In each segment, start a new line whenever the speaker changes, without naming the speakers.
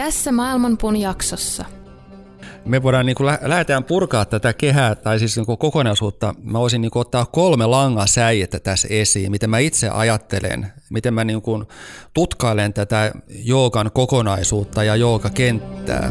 Tässä Maailmanpuun jaksossa.
Me voidaan niin kuin lähdetään purkaa tätä kehää tai siis niin kokonaisuutta. Mä voisin niin ottaa kolme langasäijettä tässä esiin, miten mä itse ajattelen, miten mä niin tutkailen tätä joogan kokonaisuutta ja joogakenttää.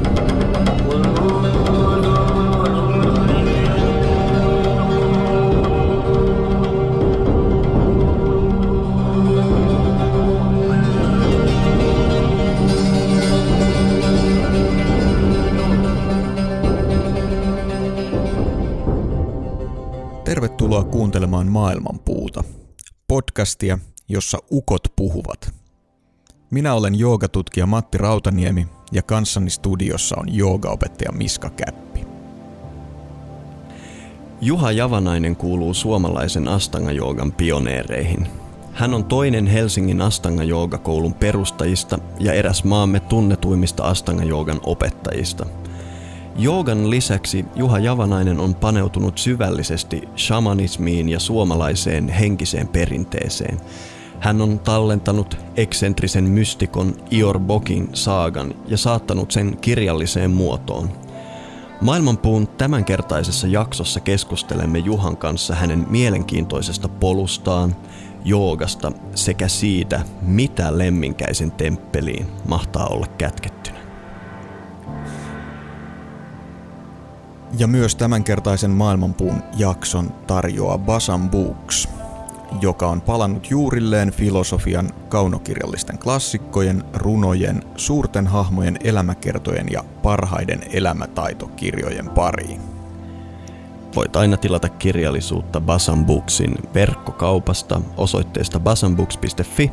Maailmanpuuta, podcastia, jossa ukot puhuvat. Minä olen joogatutkija Matti Rautaniemi ja kanssani studiossa on joogaopettaja Miska Käppi.
Juha Javanainen kuuluu suomalaisen Astanga-joogan pioneereihin. Hän on toinen Helsingin Astanga-joogakoulun perustajista ja eräs maamme tunnetuimmista Astanga-joogan opettajista – Joogan lisäksi Juha Javanainen on paneutunut syvällisesti shamanismiin ja suomalaiseen henkiseen perinteeseen. Hän on tallentanut eksentrisen mystikon Ior Bokin saagan ja saattanut sen kirjalliseen muotoon. Maailmanpuun tämänkertaisessa jaksossa keskustelemme Juhan kanssa hänen mielenkiintoisesta polustaan, joogasta sekä siitä, mitä lemminkäisen temppeliin mahtaa olla kätkettynä.
Ja myös tämänkertaisen maailmanpuun jakson tarjoaa Basan Books, joka on palannut juurilleen filosofian, kaunokirjallisten klassikkojen, runojen, suurten hahmojen elämäkertojen ja parhaiden elämätaitokirjojen pariin.
Voit aina tilata kirjallisuutta Basan Booksin verkkokaupasta osoitteesta basanbooks.fi.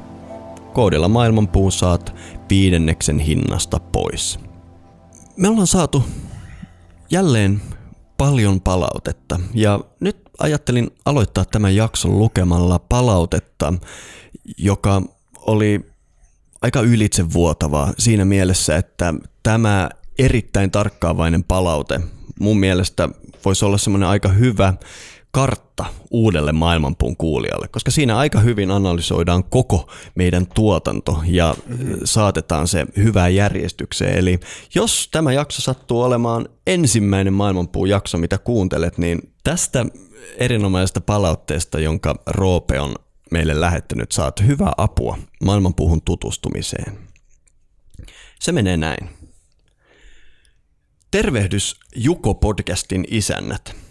Koodilla maailmanpuun saat viidenneksen hinnasta pois. Me ollaan saatu jälleen paljon palautetta. Ja nyt ajattelin aloittaa tämän jakson lukemalla palautetta, joka oli aika ylitsevuotavaa siinä mielessä, että tämä erittäin tarkkaavainen palaute mun mielestä voisi olla semmoinen aika hyvä kartta uudelle maailmanpuun kuulijalle, koska siinä aika hyvin analysoidaan koko meidän tuotanto ja saatetaan se hyvään järjestykseen. Eli jos tämä jakso sattuu olemaan ensimmäinen maailmanpuun jakso, mitä kuuntelet, niin tästä erinomaisesta palautteesta, jonka Roope on meille lähettänyt, saat hyvää apua maailmanpuuhun tutustumiseen. Se menee näin. Tervehdys Juko-podcastin isännät –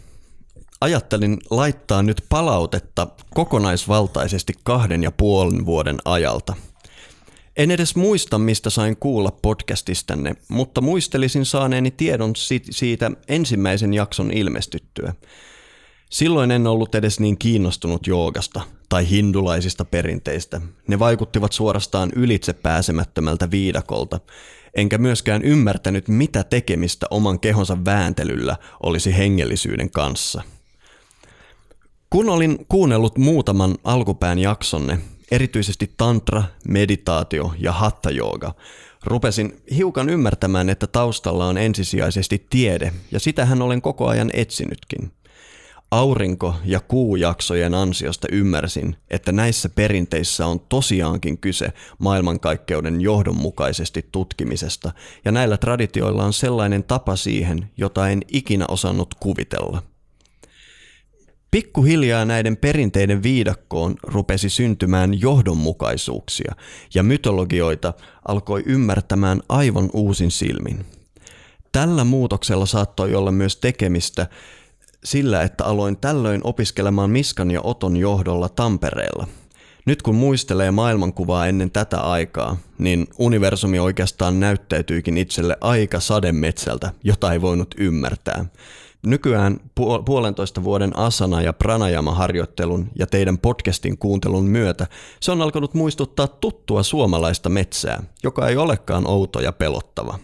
ajattelin laittaa nyt palautetta kokonaisvaltaisesti kahden ja puolen vuoden ajalta. En edes muista, mistä sain kuulla podcastistanne, mutta muistelisin saaneeni tiedon siitä ensimmäisen jakson ilmestyttyä. Silloin en ollut edes niin kiinnostunut joogasta tai hindulaisista perinteistä. Ne vaikuttivat suorastaan ylitse pääsemättömältä viidakolta, enkä myöskään ymmärtänyt, mitä tekemistä oman kehonsa vääntelyllä olisi hengellisyyden kanssa – kun olin kuunnellut muutaman alkupään jaksonne, erityisesti tantra, meditaatio ja hatta jooga, rupesin hiukan ymmärtämään, että taustalla on ensisijaisesti tiede, ja sitähän olen koko ajan etsinytkin. Aurinko- ja kuujaksojen ansiosta ymmärsin, että näissä perinteissä on tosiaankin kyse maailmankaikkeuden johdonmukaisesti tutkimisesta, ja näillä traditioilla on sellainen tapa siihen, jota en ikinä osannut kuvitella – Pikkuhiljaa näiden perinteiden viidakkoon rupesi syntymään johdonmukaisuuksia ja mytologioita alkoi ymmärtämään aivan uusin silmin. Tällä muutoksella saattoi olla myös tekemistä sillä, että aloin tällöin opiskelemaan Miskan ja Oton johdolla Tampereella. Nyt kun muistelee maailmankuvaa ennen tätä aikaa, niin universumi oikeastaan näyttäytyikin itselle aika sademetsältä, jota ei voinut ymmärtää. Nykyään puolentoista vuoden asana- ja pranajama-harjoittelun ja teidän podcastin kuuntelun myötä se on alkanut muistuttaa tuttua suomalaista metsää, joka ei olekaan outo ja pelottava.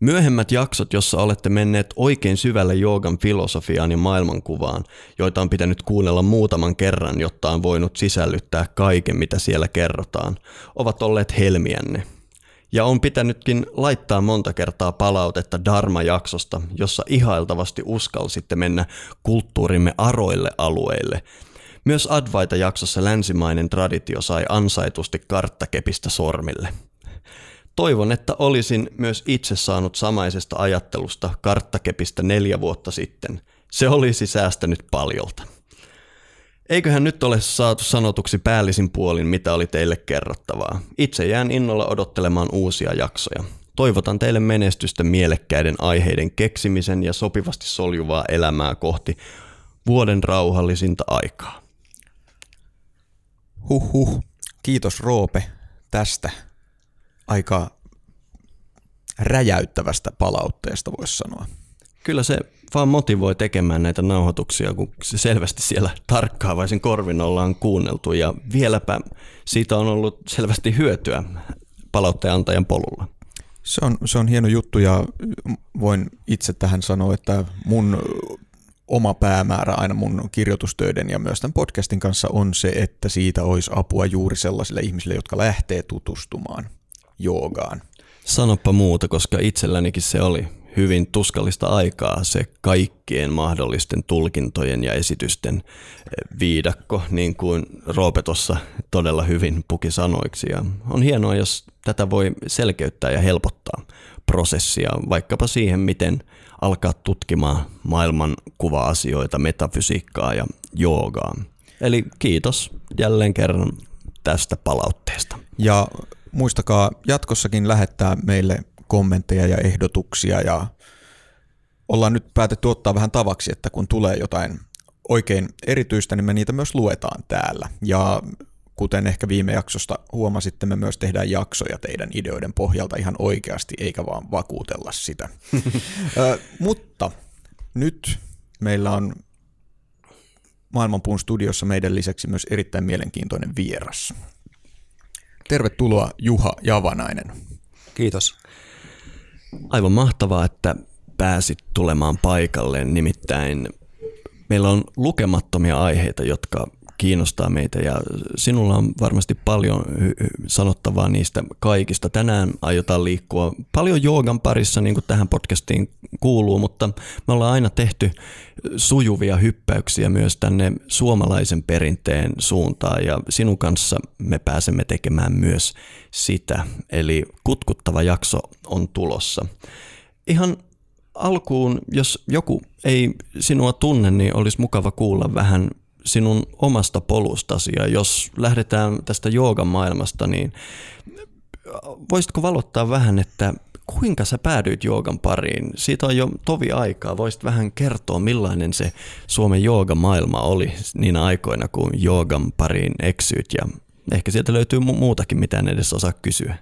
Myöhemmät jaksot, jossa olette menneet oikein syvälle joogan filosofiaan ja maailmankuvaan, joita on pitänyt kuunnella muutaman kerran, jotta on voinut sisällyttää kaiken, mitä siellä kerrotaan, ovat olleet helmiänne. Ja on pitänytkin laittaa monta kertaa palautetta Dharma-jaksosta, jossa ihailtavasti uskalsitte mennä kulttuurimme aroille alueille. Myös Advaita-jaksossa länsimainen traditio sai ansaitusti karttakepistä sormille. Toivon, että olisin myös itse saanut samaisesta ajattelusta karttakepistä neljä vuotta sitten. Se olisi säästänyt paljolta. Eiköhän nyt ole saatu sanotuksi päällisin puolin, mitä oli teille kerrottavaa. Itse jään innolla odottelemaan uusia jaksoja. Toivotan teille menestystä mielekkäiden aiheiden keksimisen ja sopivasti soljuvaa elämää kohti vuoden rauhallisinta aikaa.
Huhhuh. Kiitos Roope tästä aika räjäyttävästä palautteesta, voisi sanoa.
Kyllä se vaan motivoi tekemään näitä nauhoituksia, kun se selvästi siellä tarkkaavaisin korvin ollaan kuunneltu ja vieläpä siitä on ollut selvästi hyötyä palautteen antajan polulla.
Se on, se on hieno juttu ja voin itse tähän sanoa, että mun oma päämäärä aina mun kirjoitustöiden ja myös tämän podcastin kanssa on se, että siitä olisi apua juuri sellaisille ihmisille, jotka lähtee tutustumaan joogaan.
Sanoppa muuta, koska itsellänikin se oli hyvin tuskallista aikaa se kaikkien mahdollisten tulkintojen ja esitysten eh, viidakko, niin kuin Roope tuossa todella hyvin puki sanoiksi. Ja on hienoa, jos tätä voi selkeyttää ja helpottaa prosessia, vaikkapa siihen, miten alkaa tutkimaan maailmankuva-asioita, metafysiikkaa ja joogaa. Eli kiitos jälleen kerran tästä palautteesta.
Ja muistakaa jatkossakin lähettää meille kommentteja ja ehdotuksia ja ollaan nyt päätetty ottaa vähän tavaksi, että kun tulee jotain oikein erityistä, niin me niitä myös luetaan täällä. Ja kuten ehkä viime jaksosta huomasitte, me myös tehdään jaksoja teidän ideoiden pohjalta ihan oikeasti, eikä vaan vakuutella sitä. Ö, mutta nyt meillä on Maailmanpuun studiossa meidän lisäksi myös erittäin mielenkiintoinen vieras. Tervetuloa Juha Javanainen.
Kiitos.
Aivan mahtavaa, että pääsit tulemaan paikalle. Nimittäin meillä on lukemattomia aiheita, jotka kiinnostaa meitä ja sinulla on varmasti paljon sanottavaa niistä kaikista. Tänään aiotaan liikkua paljon joogan parissa, niin kuin tähän podcastiin kuuluu, mutta me ollaan aina tehty sujuvia hyppäyksiä myös tänne suomalaisen perinteen suuntaan ja sinun kanssa me pääsemme tekemään myös sitä. Eli kutkuttava jakso on tulossa. Ihan alkuun, jos joku ei sinua tunne, niin olisi mukava kuulla vähän sinun omasta polustasi ja jos lähdetään tästä joogan maailmasta, niin voisitko valottaa vähän, että kuinka sä päädyit joogan pariin? Siitä on jo tovi aikaa. Voisit vähän kertoa, millainen se Suomen joogamaailma oli niinä aikoina, kun joogan pariin eksyit ja ehkä sieltä löytyy mu- muutakin, mitä en edes osaa kysyä.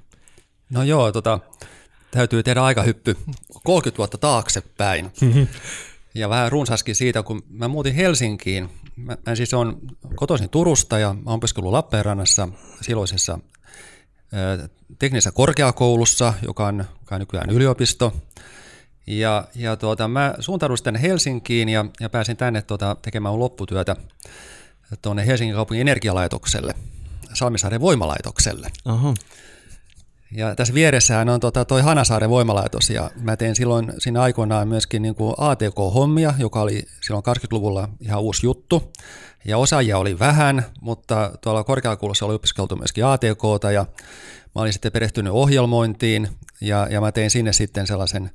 No joo, tota, täytyy tehdä aikahyppy 30 vuotta taaksepäin. Mm-hmm. Ja vähän runsaskin siitä, kun mä muutin Helsinkiin. Mä, mä siis on kotoisin Turusta ja mä opiskellut Lappeenrannassa silloisessa teknisessä korkeakoulussa, joka on, joka on nykyään yliopisto. Ja, ja tuota, mä suuntaudun tänne Helsinkiin ja, ja pääsin tänne tuota, tekemään lopputyötä tuonne Helsingin kaupungin energialaitokselle, Salmisaaren voimalaitokselle. Aha. Ja tässä vieressään on tota, toi Hanasaaren voimalaitos ja mä tein silloin siinä aikoinaan myöskin niin kuin ATK-hommia, joka oli silloin 20-luvulla ihan uusi juttu. Ja osaajia oli vähän, mutta tuolla korkeakoulussa oli opiskeltu myöskin ATKta ja mä olin sitten perehtynyt ohjelmointiin ja, ja mä tein sinne sitten sellaisen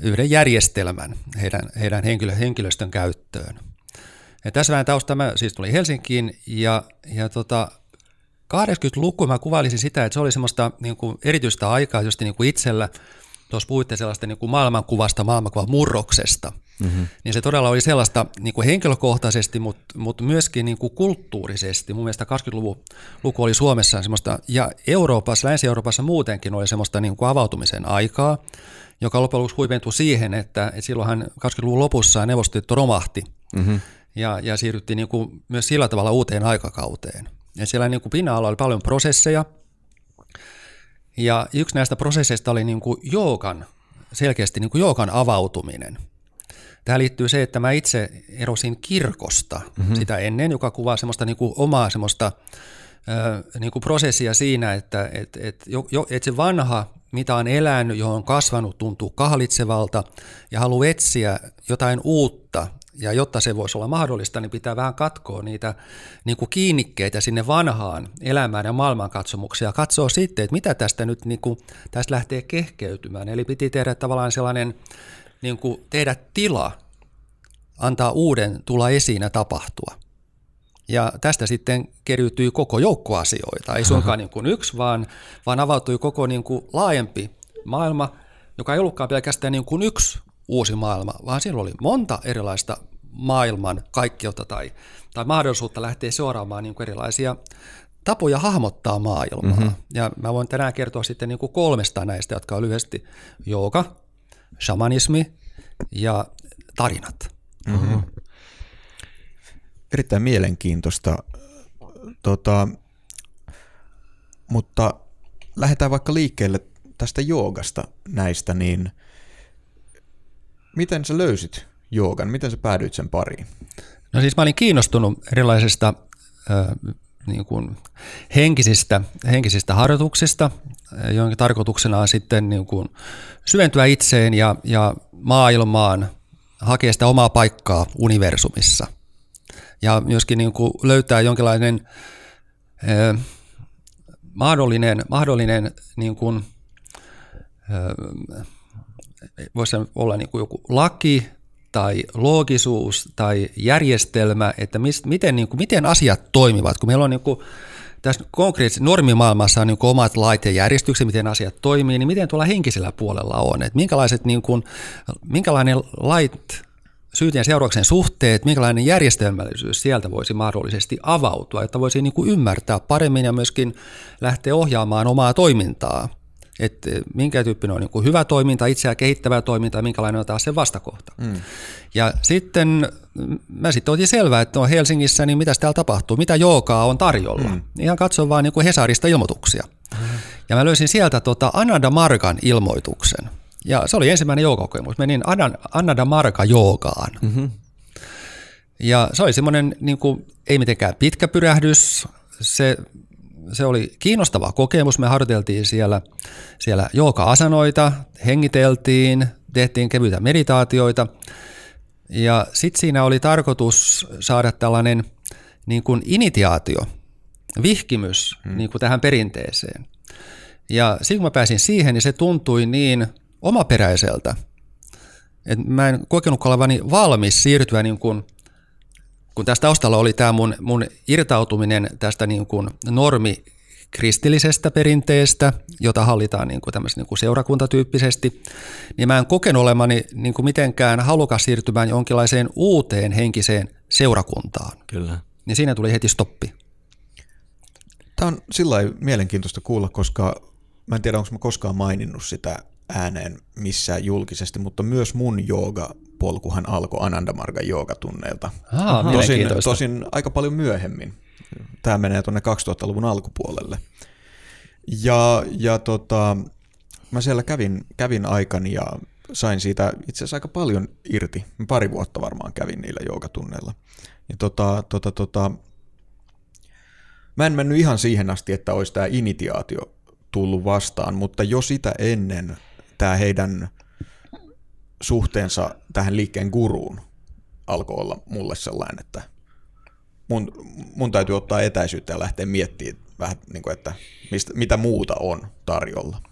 yhden järjestelmän heidän, heidän henkilö, henkilöstön käyttöön. Ja tässä vähän tausta mä siis tulin Helsinkiin ja, ja tota, 80-luku mä kuvailisin sitä, että se oli semmoista niin kuin erityistä aikaa just niin kuin itsellä, tuossa puhuitte sellaista niin kuin maailmankuvasta, maailmankuvan murroksesta, mm-hmm. niin se todella oli sellaista niin kuin henkilökohtaisesti, mutta, mutta myöskin niin kuin kulttuurisesti. Mun mielestä 20-luvun luku oli Suomessa semmoista, ja Euroopassa, Länsi-Euroopassa muutenkin oli semmoista niin kuin avautumisen aikaa, joka loppujen lopuksi huipentui siihen, että, että silloinhan 20-luvun lopussa Neuvostoliitto romahti, mm-hmm. ja, ja siirryttiin niin kuin myös sillä tavalla uuteen aikakauteen. Ja siellä niin kuin pinna-alla oli paljon prosesseja. Ja yksi näistä prosesseista oli niin kuin joogan selkeästi niin kuin joogan avautuminen. Tähän liittyy se, että mä itse erosin kirkosta mm-hmm. sitä ennen, joka kuvaa semmoista niin kuin omaa semmoista niin kuin prosessia siinä, että et, et, jo, jo, et se vanha, mitä on elänyt, johon on kasvanut, tuntuu kahlitsevalta ja haluaa etsiä jotain uutta, ja jotta se voisi olla mahdollista, niin pitää vähän katkoa niitä niin kuin kiinnikkeitä sinne vanhaan elämään ja maailmankatsomukseen ja katsoa sitten, että mitä tästä nyt niin kuin, tästä lähtee kehkeytymään. Eli piti tehdä tavallaan sellainen, niin kuin tehdä tila, antaa uuden tulla esiin ja tapahtua. Ja tästä sitten keriytyy koko joukko asioita, ei suinkaan niin kuin yksi, vaan, vaan avautui koko niin kuin laajempi maailma, joka ei ollutkaan pelkästään niin kuin yksi uusi maailma, vaan siellä oli monta erilaista maailman kaikkeutta tai, tai mahdollisuutta lähteä seuraamaan niin kuin erilaisia tapoja hahmottaa maailmaa. Mm-hmm. Ja mä voin tänään kertoa sitten niin kuin kolmesta näistä, jotka on lyhyesti jooga, shamanismi ja tarinat. Mm-hmm.
Erittäin mielenkiintoista. Tota, mutta lähdetään vaikka liikkeelle tästä joogasta näistä, niin miten sä löysit joogan? Miten sä päädyit sen pariin?
No siis mä olin kiinnostunut erilaisista äh, niin kuin henkisistä, henkisistä harjoituksista, jonka tarkoituksena on sitten niin kuin syventyä itseen ja, ja maailmaan, hakea sitä omaa paikkaa universumissa. Ja myöskin niin kuin löytää jonkinlainen äh, mahdollinen, mahdollinen niin kuin, äh, voisi olla niin kuin joku laki tai loogisuus tai järjestelmä, että mis, miten, niin kuin, miten asiat toimivat, kun meillä on niin kuin, tässä konkreettisessa normimaailmassa on niin omat lait ja järjestykset, miten asiat toimii, niin miten tuolla henkisellä puolella on, että minkälaiset, niin kuin, minkälainen lait, syytien seurauksen suhteet, minkälainen järjestelmällisyys sieltä voisi mahdollisesti avautua, että voisi niin kuin ymmärtää paremmin ja myöskin lähteä ohjaamaan omaa toimintaa että minkä tyyppinen on niin kuin hyvä toiminta, itseä kehittävä toiminta ja minkälainen on taas se vastakohta. Mm. Ja sitten mä sitten otin selvää, että on Helsingissä, niin mitä täällä tapahtuu, mitä jookaa on tarjolla. Mm. Ihan katsoin vaan niin kuin Hesarista ilmoituksia. Mm. Ja mä löysin sieltä tota Ananda Markan ilmoituksen. Ja se oli ensimmäinen joogakokemus. Menin Ananda Marka joogaan. Mm-hmm. Ja se oli semmoinen, niin kuin, ei mitenkään pitkä pyrähdys. Se se oli kiinnostava kokemus. Me harjoiteltiin siellä, siellä jooga-asanoita, hengiteltiin, tehtiin kevyitä meditaatioita. Ja sitten siinä oli tarkoitus saada tällainen niin kuin initiaatio, vihkimys hmm. niin kuin tähän perinteeseen. Ja sitten kun mä pääsin siihen, niin se tuntui niin omaperäiseltä, että mä en kokenut olevani valmis siirtyä niin kuin – kun tästä taustalla oli tämä mun, mun irtautuminen tästä niin kuin normi kristillisestä perinteestä, jota hallitaan niin kuin niin kuin seurakuntatyyppisesti, niin mä en kokenut olemani niin kuin mitenkään halukas siirtymään jonkinlaiseen uuteen henkiseen seurakuntaan.
Kyllä.
Niin siinä tuli heti stoppi.
Tämä on sillä mielenkiintoista kuulla, koska mä en tiedä, onko mä koskaan maininnut sitä ääneen missään julkisesti, mutta myös mun jooga polkuhan alkoi Anandamargan joogatunneilta. Tosin, tosin aika paljon myöhemmin. Tämä menee tuonne 2000-luvun alkupuolelle. Ja, ja tota, mä siellä kävin, kävin aikani ja sain siitä itse asiassa aika paljon irti. Pari vuotta varmaan kävin niillä joogatunneilla. Ja tota, tota, tota, mä en mennyt ihan siihen asti, että olisi tämä initiaatio tullut vastaan, mutta jo sitä ennen tämä heidän suhteensa tähän liikkeen guruun alkoi olla mulle sellainen, että mun, mun täytyy ottaa etäisyyttä ja lähteä miettimään vähän, niin kuin, että mistä, mitä muuta on tarjolla.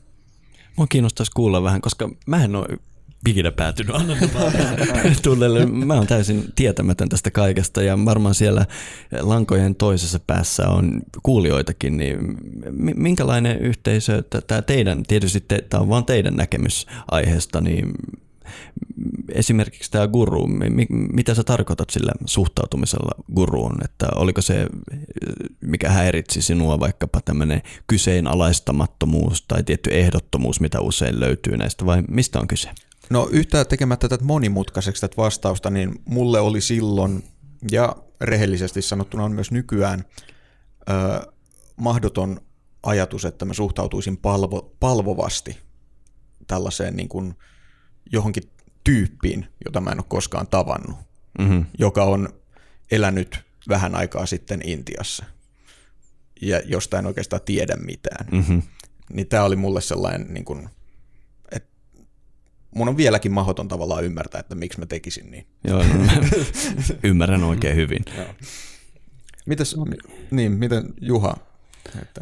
Mua kiinnostaisi kuulla vähän, koska mä en ole ikinä päätynyt tunnelle. Mä oon täysin tietämätön tästä kaikesta ja varmaan siellä lankojen toisessa päässä on kuulijoitakin, niin minkälainen yhteisö tämä teidän, tietysti tämä on vaan teidän näkemys aiheesta, niin esimerkiksi tämä guru, mitä sä tarkoitat sillä suhtautumisella guruun, että oliko se, mikä häiritsi sinua vaikkapa tämmöinen kyseenalaistamattomuus tai tietty ehdottomuus, mitä usein löytyy näistä, vai mistä on kyse?
No yhtään tekemättä tätä monimutkaiseksi tätä vastausta, niin mulle oli silloin, ja rehellisesti sanottuna on myös nykyään, ö, mahdoton ajatus, että mä suhtautuisin palvo, palvovasti tällaiseen niin kuin johonkin tyyppiin, jota mä en ole koskaan tavannut,
Mm-hmm.
joka on elänyt vähän aikaa sitten Intiassa ja josta en oikeastaan tiedä mitään.
Mm-hmm.
Niin tämä oli mulle sellainen, niin kuin, että mun on vieläkin mahdoton tavallaan ymmärtää, että miksi mä tekisin niin.
Joo, no, mä ymmärrän oikein hyvin.
Mitäs, niin, miten Juha? Että,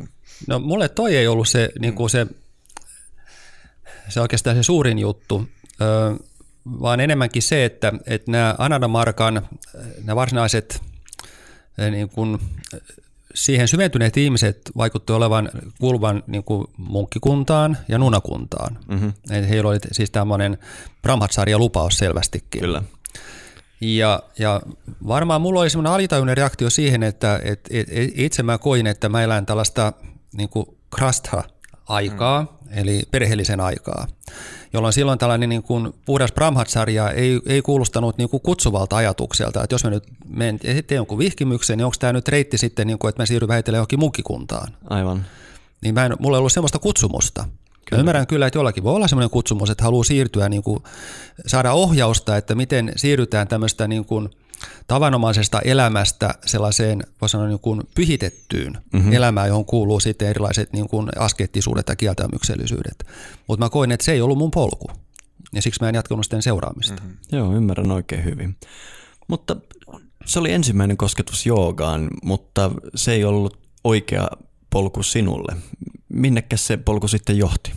No mulle toi ei ollut se, niin kuin se, se oikeastaan se suurin juttu, vaan enemmänkin se, että, että nämä Anadamarkan, nämä varsinaiset niin kuin, siihen syventyneet ihmiset vaikutti olevan kuuluvan niin kuin munkkikuntaan ja nunakuntaan. Mm-hmm. Heillä oli siis tämmöinen Brahmatsarja lupaus selvästikin.
Kyllä.
Ja, ja varmaan mulla oli semmoinen alitajuinen reaktio siihen, että et, et, et itse mä koin, että mä elän tällaista niin kuin krastha-aikaa, mm. eli perheellisen aikaa, jolloin silloin tällainen niin kuin puhdas brahmatsarja ei, ei kuulostanut niin kuin kutsuvalta ajatukselta, että jos mä nyt menen teen jonkun vihkimyksen, niin onko tämä nyt reitti sitten, niin kuin, että mä siirryn vähitellen johonkin munkikuntaan.
Aivan.
Niin mä en, mulla ei ollut semmoista kutsumusta. Kyllä. Ymmärrän kyllä, että jollakin voi olla semmoinen kutsumus, että haluaa siirtyä, niin kuin, saada ohjausta, että miten siirrytään tämmöistä niin kuin, tavanomaisesta elämästä sellaiseen, voi sanoa niin kuin pyhitettyyn mm-hmm. elämään, johon kuuluu sitten erilaiset niin kuin askeettisuudet ja kieltämyksellisyydet. Mutta mä koin, että se ei ollut mun polku. Ja siksi mä en jatkanut sitten seuraamista. Mm-hmm.
Joo, ymmärrän oikein hyvin. Mutta se oli ensimmäinen kosketus joogaan, mutta se ei ollut oikea polku sinulle. Minnekä se polku sitten johti?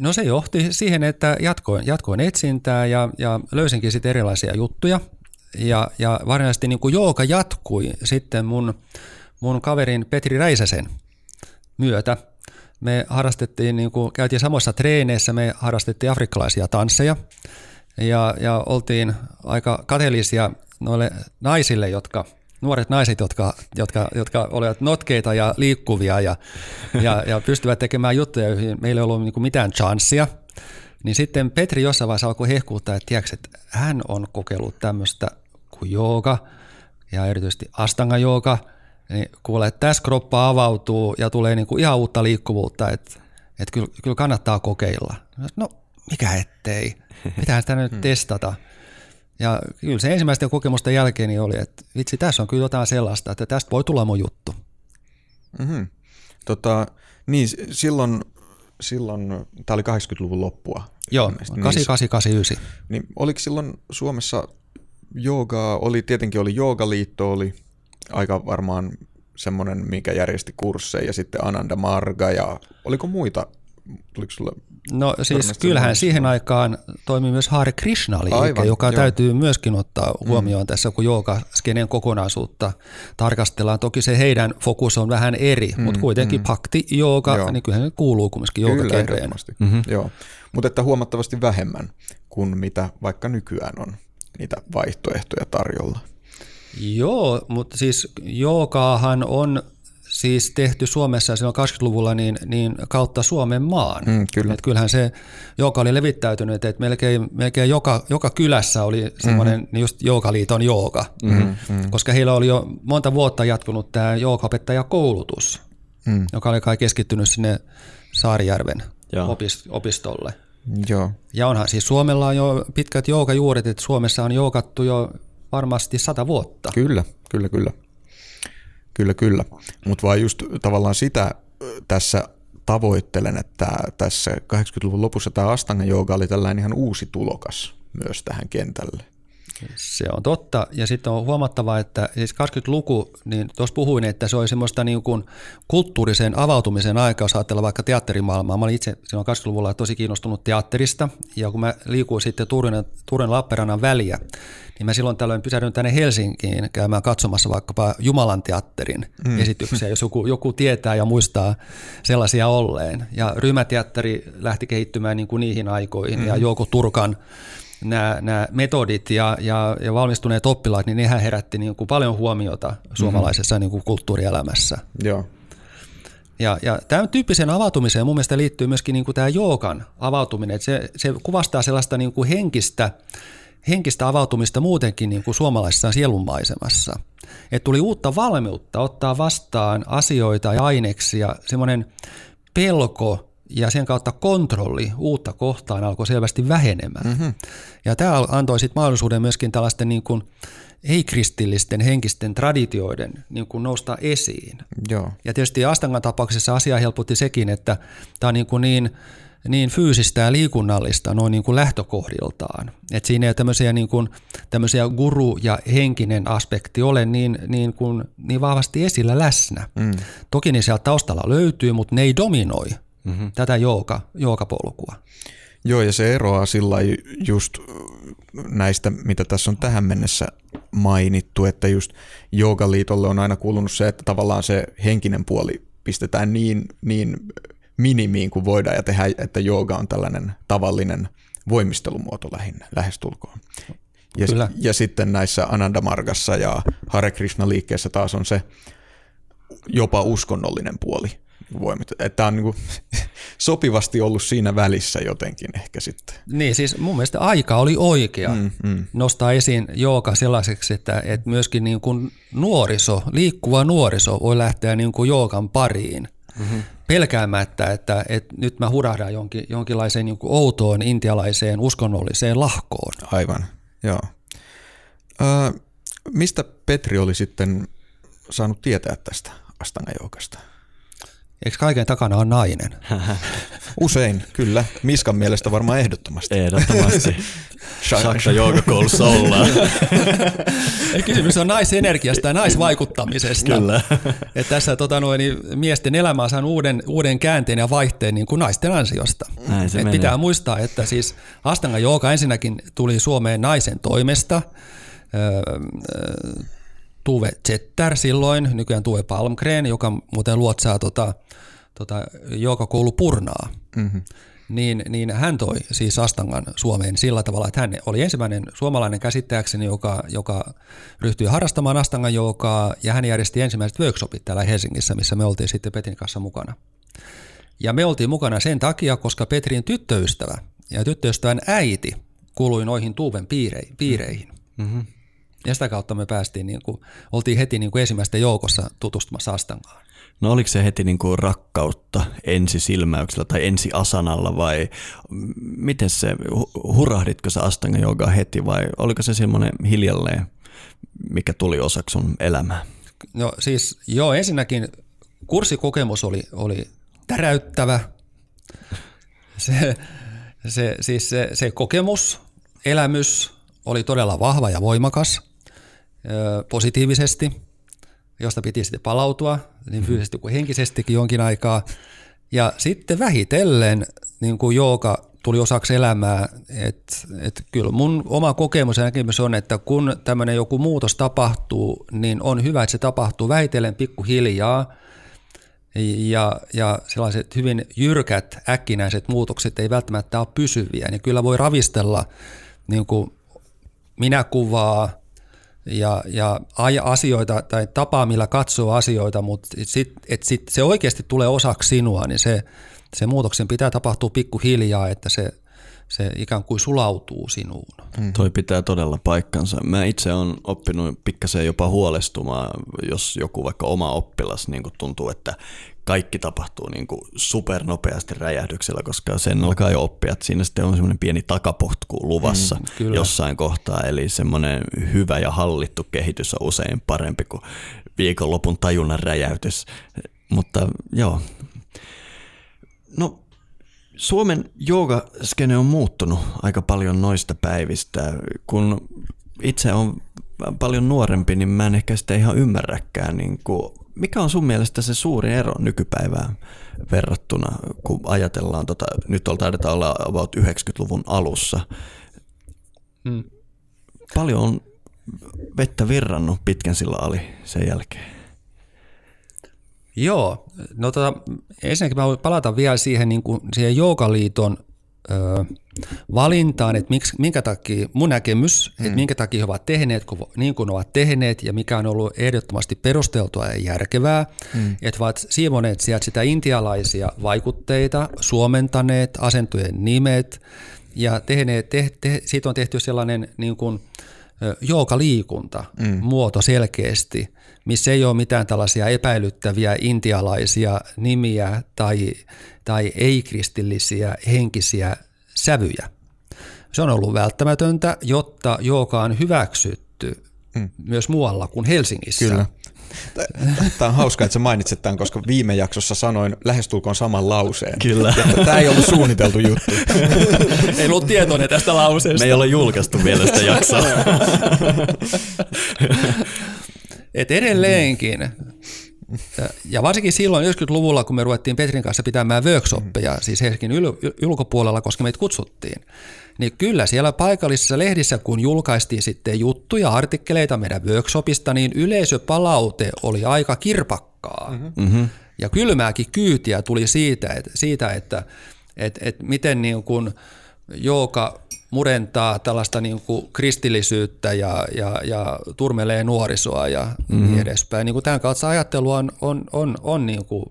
No se johti siihen, että jatkoin, jatkoin etsintää ja, ja löysinkin sitten erilaisia juttuja. Ja, ja varsinaisesti niin kuin jooga jatkui sitten mun, mun kaverin Petri Räisäsen myötä. Me harrastettiin, niin kuin, käytiin samoissa treeneissä, me harrastettiin afrikkalaisia tansseja ja, ja oltiin aika kateellisia noille naisille, jotka – nuoret naiset, jotka, jotka, jotka olivat notkeita ja liikkuvia ja, ja, ja pystyvät tekemään juttuja, joihin meillä ei ollut niin mitään chanssia, niin sitten Petri jossain vaiheessa alkoi hehkuuttaa, että, tiiäks, että hän on kokeillut tämmöistä kuin jooga ja erityisesti astanga jooga, niin kuulee, että tässä kroppa avautuu ja tulee niin kuin ihan uutta liikkuvuutta, että, että kyllä, kyllä kannattaa kokeilla. No mikä ettei, pitää sitä nyt testata. Ja kyllä se ensimmäisten kokemusten jälkeen niin oli, että vitsi, tässä on kyllä jotain sellaista, että tästä voi tulla mun juttu.
Mm-hmm. Tota, niin, silloin, silloin, tämä oli 80-luvun loppua.
Joo, 8889.
Niin, oliko silloin Suomessa joogaa, oli tietenkin oli joogaliitto, oli aika varmaan semmoinen, mikä järjesti kursseja, ja sitten Ananda Marga, ja oliko muita Tuliko sulle
No siis kyllähän siihen aikaan toimi myös Hare krishna liike, joka joo. täytyy myöskin ottaa huomioon mm. tässä, kun skeneen kokonaisuutta tarkastellaan. Toki se heidän fokus on vähän eri, mm, mutta kuitenkin mm. pakti jooga, niin kyllähän ne kuuluu kumminkin joogakenreen.
Mm-hmm. Joo, mutta että huomattavasti vähemmän kuin mitä vaikka nykyään on niitä vaihtoehtoja tarjolla.
Joo, mutta siis joogaahan on siis tehty Suomessa silloin 20-luvulla niin, niin kautta Suomen maan.
Mm, kyllä.
Et kyllähän se joka oli levittäytynyt, että melkein, melkein joka, joka kylässä oli semmoinen mm-hmm. just Joukaliiton jooga, mm-hmm. mm-hmm. koska heillä oli jo monta vuotta jatkunut tämä joogaopettajakoulutus, mm. joka oli kai keskittynyt sinne Saarijärven opist- opistolle.
Joo.
Ja onhan siis Suomella on jo pitkät joogajuuret, että Suomessa on joogattu jo varmasti sata vuotta.
Kyllä, kyllä, kyllä. Kyllä, kyllä. Mutta vaan just tavallaan sitä tässä tavoittelen, että tässä 80-luvun lopussa tämä Astanga jooga oli tällainen ihan uusi tulokas myös tähän kentälle.
Se on totta. Ja sitten on huomattava, että siis 20-luku, niin tuossa puhuin, että se oli semmoista niin kuin kulttuurisen avautumisen aikaa, jos ajatellaan vaikka teatterimaailmaa. Mä olin itse silloin 20-luvulla tosi kiinnostunut teatterista, ja kun mä liikuin sitten Turin, Turin Lappeenrannan väliä, niin mä silloin tällöin pysähdyin tänne Helsinkiin käymään katsomassa vaikkapa Jumalan teatterin mm. esityksiä, jos joku, joku tietää ja muistaa sellaisia olleen. Ja ryhmäteatteri lähti kehittymään niin kuin niihin aikoihin, mm. ja Jouko Turkan nämä, nämä metodit ja, ja, ja valmistuneet oppilaat, niin nehän herätti niin kuin paljon huomiota suomalaisessa mm-hmm. niin kuin kulttuurielämässä.
Joo.
Ja, ja tämän tyyppiseen avautumiseen mun mielestä liittyy myöskin niin kuin tämä joogan avautuminen. Että se, se kuvastaa sellaista niin kuin henkistä, henkistä avautumista muutenkin niin kuin suomalaisessa sielunmaisemassa. Että tuli uutta valmiutta ottaa vastaan asioita ja aineksia, semmoinen pelko ja sen kautta kontrolli uutta kohtaan alkoi selvästi vähenemään. Mm-hmm. Ja tämä antoi sitten mahdollisuuden myöskin tällaisten niin kuin ei-kristillisten henkisten traditioiden niin kuin nousta esiin.
Joo.
Ja tietysti Astangan tapauksessa asia helpotti sekin, että tämä on niin, kuin niin, niin fyysistä ja liikunnallista noin niin kuin lähtökohdiltaan. Et siinä ei tämmöisiä, niin kuin, tämmöisiä guru- ja henkinen aspekti ole niin, niin, kuin, niin vahvasti esillä läsnä. Mm. Toki niin sieltä taustalla löytyy, mutta ne ei dominoi mm-hmm. tätä jooga, joogapolkua.
Joo, ja se eroaa sillä just näistä, mitä tässä on tähän mennessä mainittu, että just joogaliitolle on aina kuulunut se, että tavallaan se henkinen puoli pistetään niin, niin minimiin kuin voidaan ja tehdä, että jooga on tällainen tavallinen voimistelumuoto lähinnä, lähestulkoon. Ja, Kyllä. ja sitten näissä Ananda Margassa ja Hare Krishna liikkeessä taas on se jopa uskonnollinen puoli voimit. Että on niin sopivasti ollut siinä välissä jotenkin ehkä sitten.
Niin, siis mun mielestä aika oli oikea mm, mm. nostaa esiin jooga sellaiseksi, että, että myöskin niin kuin nuoriso, liikkuva nuoriso voi lähteä niin kuin joogan pariin mm-hmm. pelkäämättä, että, että nyt mä hurahdan jonkin, jonkinlaiseen niin kuin outoon intialaiseen uskonnolliseen lahkoon.
Aivan, joo. Ö, mistä Petri oli sitten saanut tietää tästä Astanga-joukasta?
Eikö kaiken takana on nainen?
Usein, kyllä. Miskan mielestä varmaan ehdottomasti.
Ehdottomasti. Shakta joogakoulussa ollaan.
Kysymys on naisenergiasta ja naisvaikuttamisesta.
Kyllä.
Et tässä tota, noin, niin miesten elämä on saanut uuden, uuden käänteen ja vaihteen niin kuin naisten ansiosta.
Näin se
Et pitää muistaa, että siis Astanga Jooga ensinnäkin tuli Suomeen naisen toimesta. Öö, Tuve Zetter silloin, nykyään Tuve Palmgren, joka muuten luotsaa tota, tota, koulu Purnaa. Mm-hmm. Niin, niin hän toi siis Astangan Suomeen sillä tavalla, että hän oli ensimmäinen suomalainen käsittääkseni, joka, joka ryhtyi harrastamaan Astangan joukaa, ja hän järjesti ensimmäiset workshopit täällä Helsingissä, missä me oltiin sitten Petrin kanssa mukana. Ja me oltiin mukana sen takia, koska Petrin tyttöystävä ja tyttöystävän äiti kuului noihin Tuuven piireihin. Mm-hmm. Ja sitä kautta me päästiin, niin kuin, oltiin heti niin kuin ensimmäisten joukossa tutustumassa Astangaan.
No oliko se heti niin kuin rakkautta ensisilmäyksellä tai ensiasanalla vai miten se, hurahditko sä Astanga joogaa heti vai oliko se semmoinen hiljalleen, mikä tuli osaksi sun elämää?
No siis joo, ensinnäkin kurssikokemus oli, oli täräyttävä. Se, se, siis se, se kokemus, elämys, oli todella vahva ja voimakas positiivisesti, josta piti sitten palautua niin fyysisesti kuin henkisestikin jonkin aikaa. Ja sitten vähitellen niin kuin jooga tuli osaksi elämää, että et kyllä mun oma kokemus ja näkemys on, että kun tämmöinen joku muutos tapahtuu, niin on hyvä, että se tapahtuu vähitellen pikkuhiljaa, ja, ja sellaiset hyvin jyrkät, äkkinäiset muutokset ei välttämättä ole pysyviä, niin kyllä voi ravistella niin kuin minäkuvaa ja, ja asioita tai tapaa, millä katsoo asioita, mutta sit, et sit se oikeasti tulee osaksi sinua, niin se, se muutoksen pitää tapahtua pikkuhiljaa, että se, se ikään kuin sulautuu sinuun.
Mm. Toi pitää todella paikkansa. Mä itse olen oppinut pikkasen jopa huolestumaan, jos joku vaikka oma oppilas niin tuntuu, että kaikki tapahtuu niin kuin supernopeasti räjähdyksellä, koska sen alkaa jo oppia, että siinä sitten on semmoinen pieni takapohtku luvassa mm, jossain kohtaa, eli semmoinen hyvä ja hallittu kehitys on usein parempi kuin viikonlopun tajunnan räjäytys. Mutta joo, no Suomen joogaskene on muuttunut aika paljon noista päivistä. Kun itse on paljon nuorempi, niin mä en ehkä sitä ihan ymmärräkään niin kuin mikä on sun mielestä se suuri ero nykypäivään verrattuna, kun ajatellaan, tota, nyt taidetaan olla about 90-luvun alussa. Hmm. Paljon on vettä virrannut pitkän sillä ali sen jälkeen.
Joo, no tota, ensinnäkin mä voin palata vielä siihen, niin kuin, siihen Joukaliiton ö, valintaan, että miksi, minkä takia, mun näkemys, mm. että minkä takia he ovat tehneet niin kuin ovat tehneet ja mikä on ollut ehdottomasti perusteltua ja järkevää, mm. että ovat siivoneet sieltä sitä intialaisia vaikutteita, suomentaneet asentojen nimet ja tehneet, te, te, siitä on tehty sellainen niin kuin, joukaliikunta mm. muoto selkeästi, missä ei ole mitään tällaisia epäilyttäviä intialaisia nimiä tai, tai ei-kristillisiä henkisiä sävyjä. Se on ollut välttämätöntä, jotta jooga on hyväksytty mm. myös muualla kuin Helsingissä.
Kyllä. Tämä on hauska, että sä mainitset tämän, koska viime jaksossa sanoin lähestulkoon saman lauseen.
Kyllä.
Tämä ei ollut suunniteltu juttu.
ei ollut tietoinen tästä lauseesta.
Me ei ole julkaistu vielä sitä jaksoa.
Et edelleenkin, ja varsinkin silloin 90-luvulla, kun me ruvettiin Petrin kanssa pitämään workshoppeja, siis Helsingin yl- ulkopuolella, koska meitä kutsuttiin, niin kyllä siellä paikallisissa lehdissä, kun julkaistiin sitten juttuja, artikkeleita meidän workshopista, niin yleisöpalaute oli aika kirpakkaa. Mm-hmm. Ja kylmääkin kyytiä tuli siitä, että, siitä, että et, et miten niin kuin joka murentaa tällaista niin kuin kristillisyyttä ja, ja, ja turmelee nuorisoa ja mm-hmm. niin edespäin. Niin kuin tämän kautta ajattelua on, on, on, on niin kuin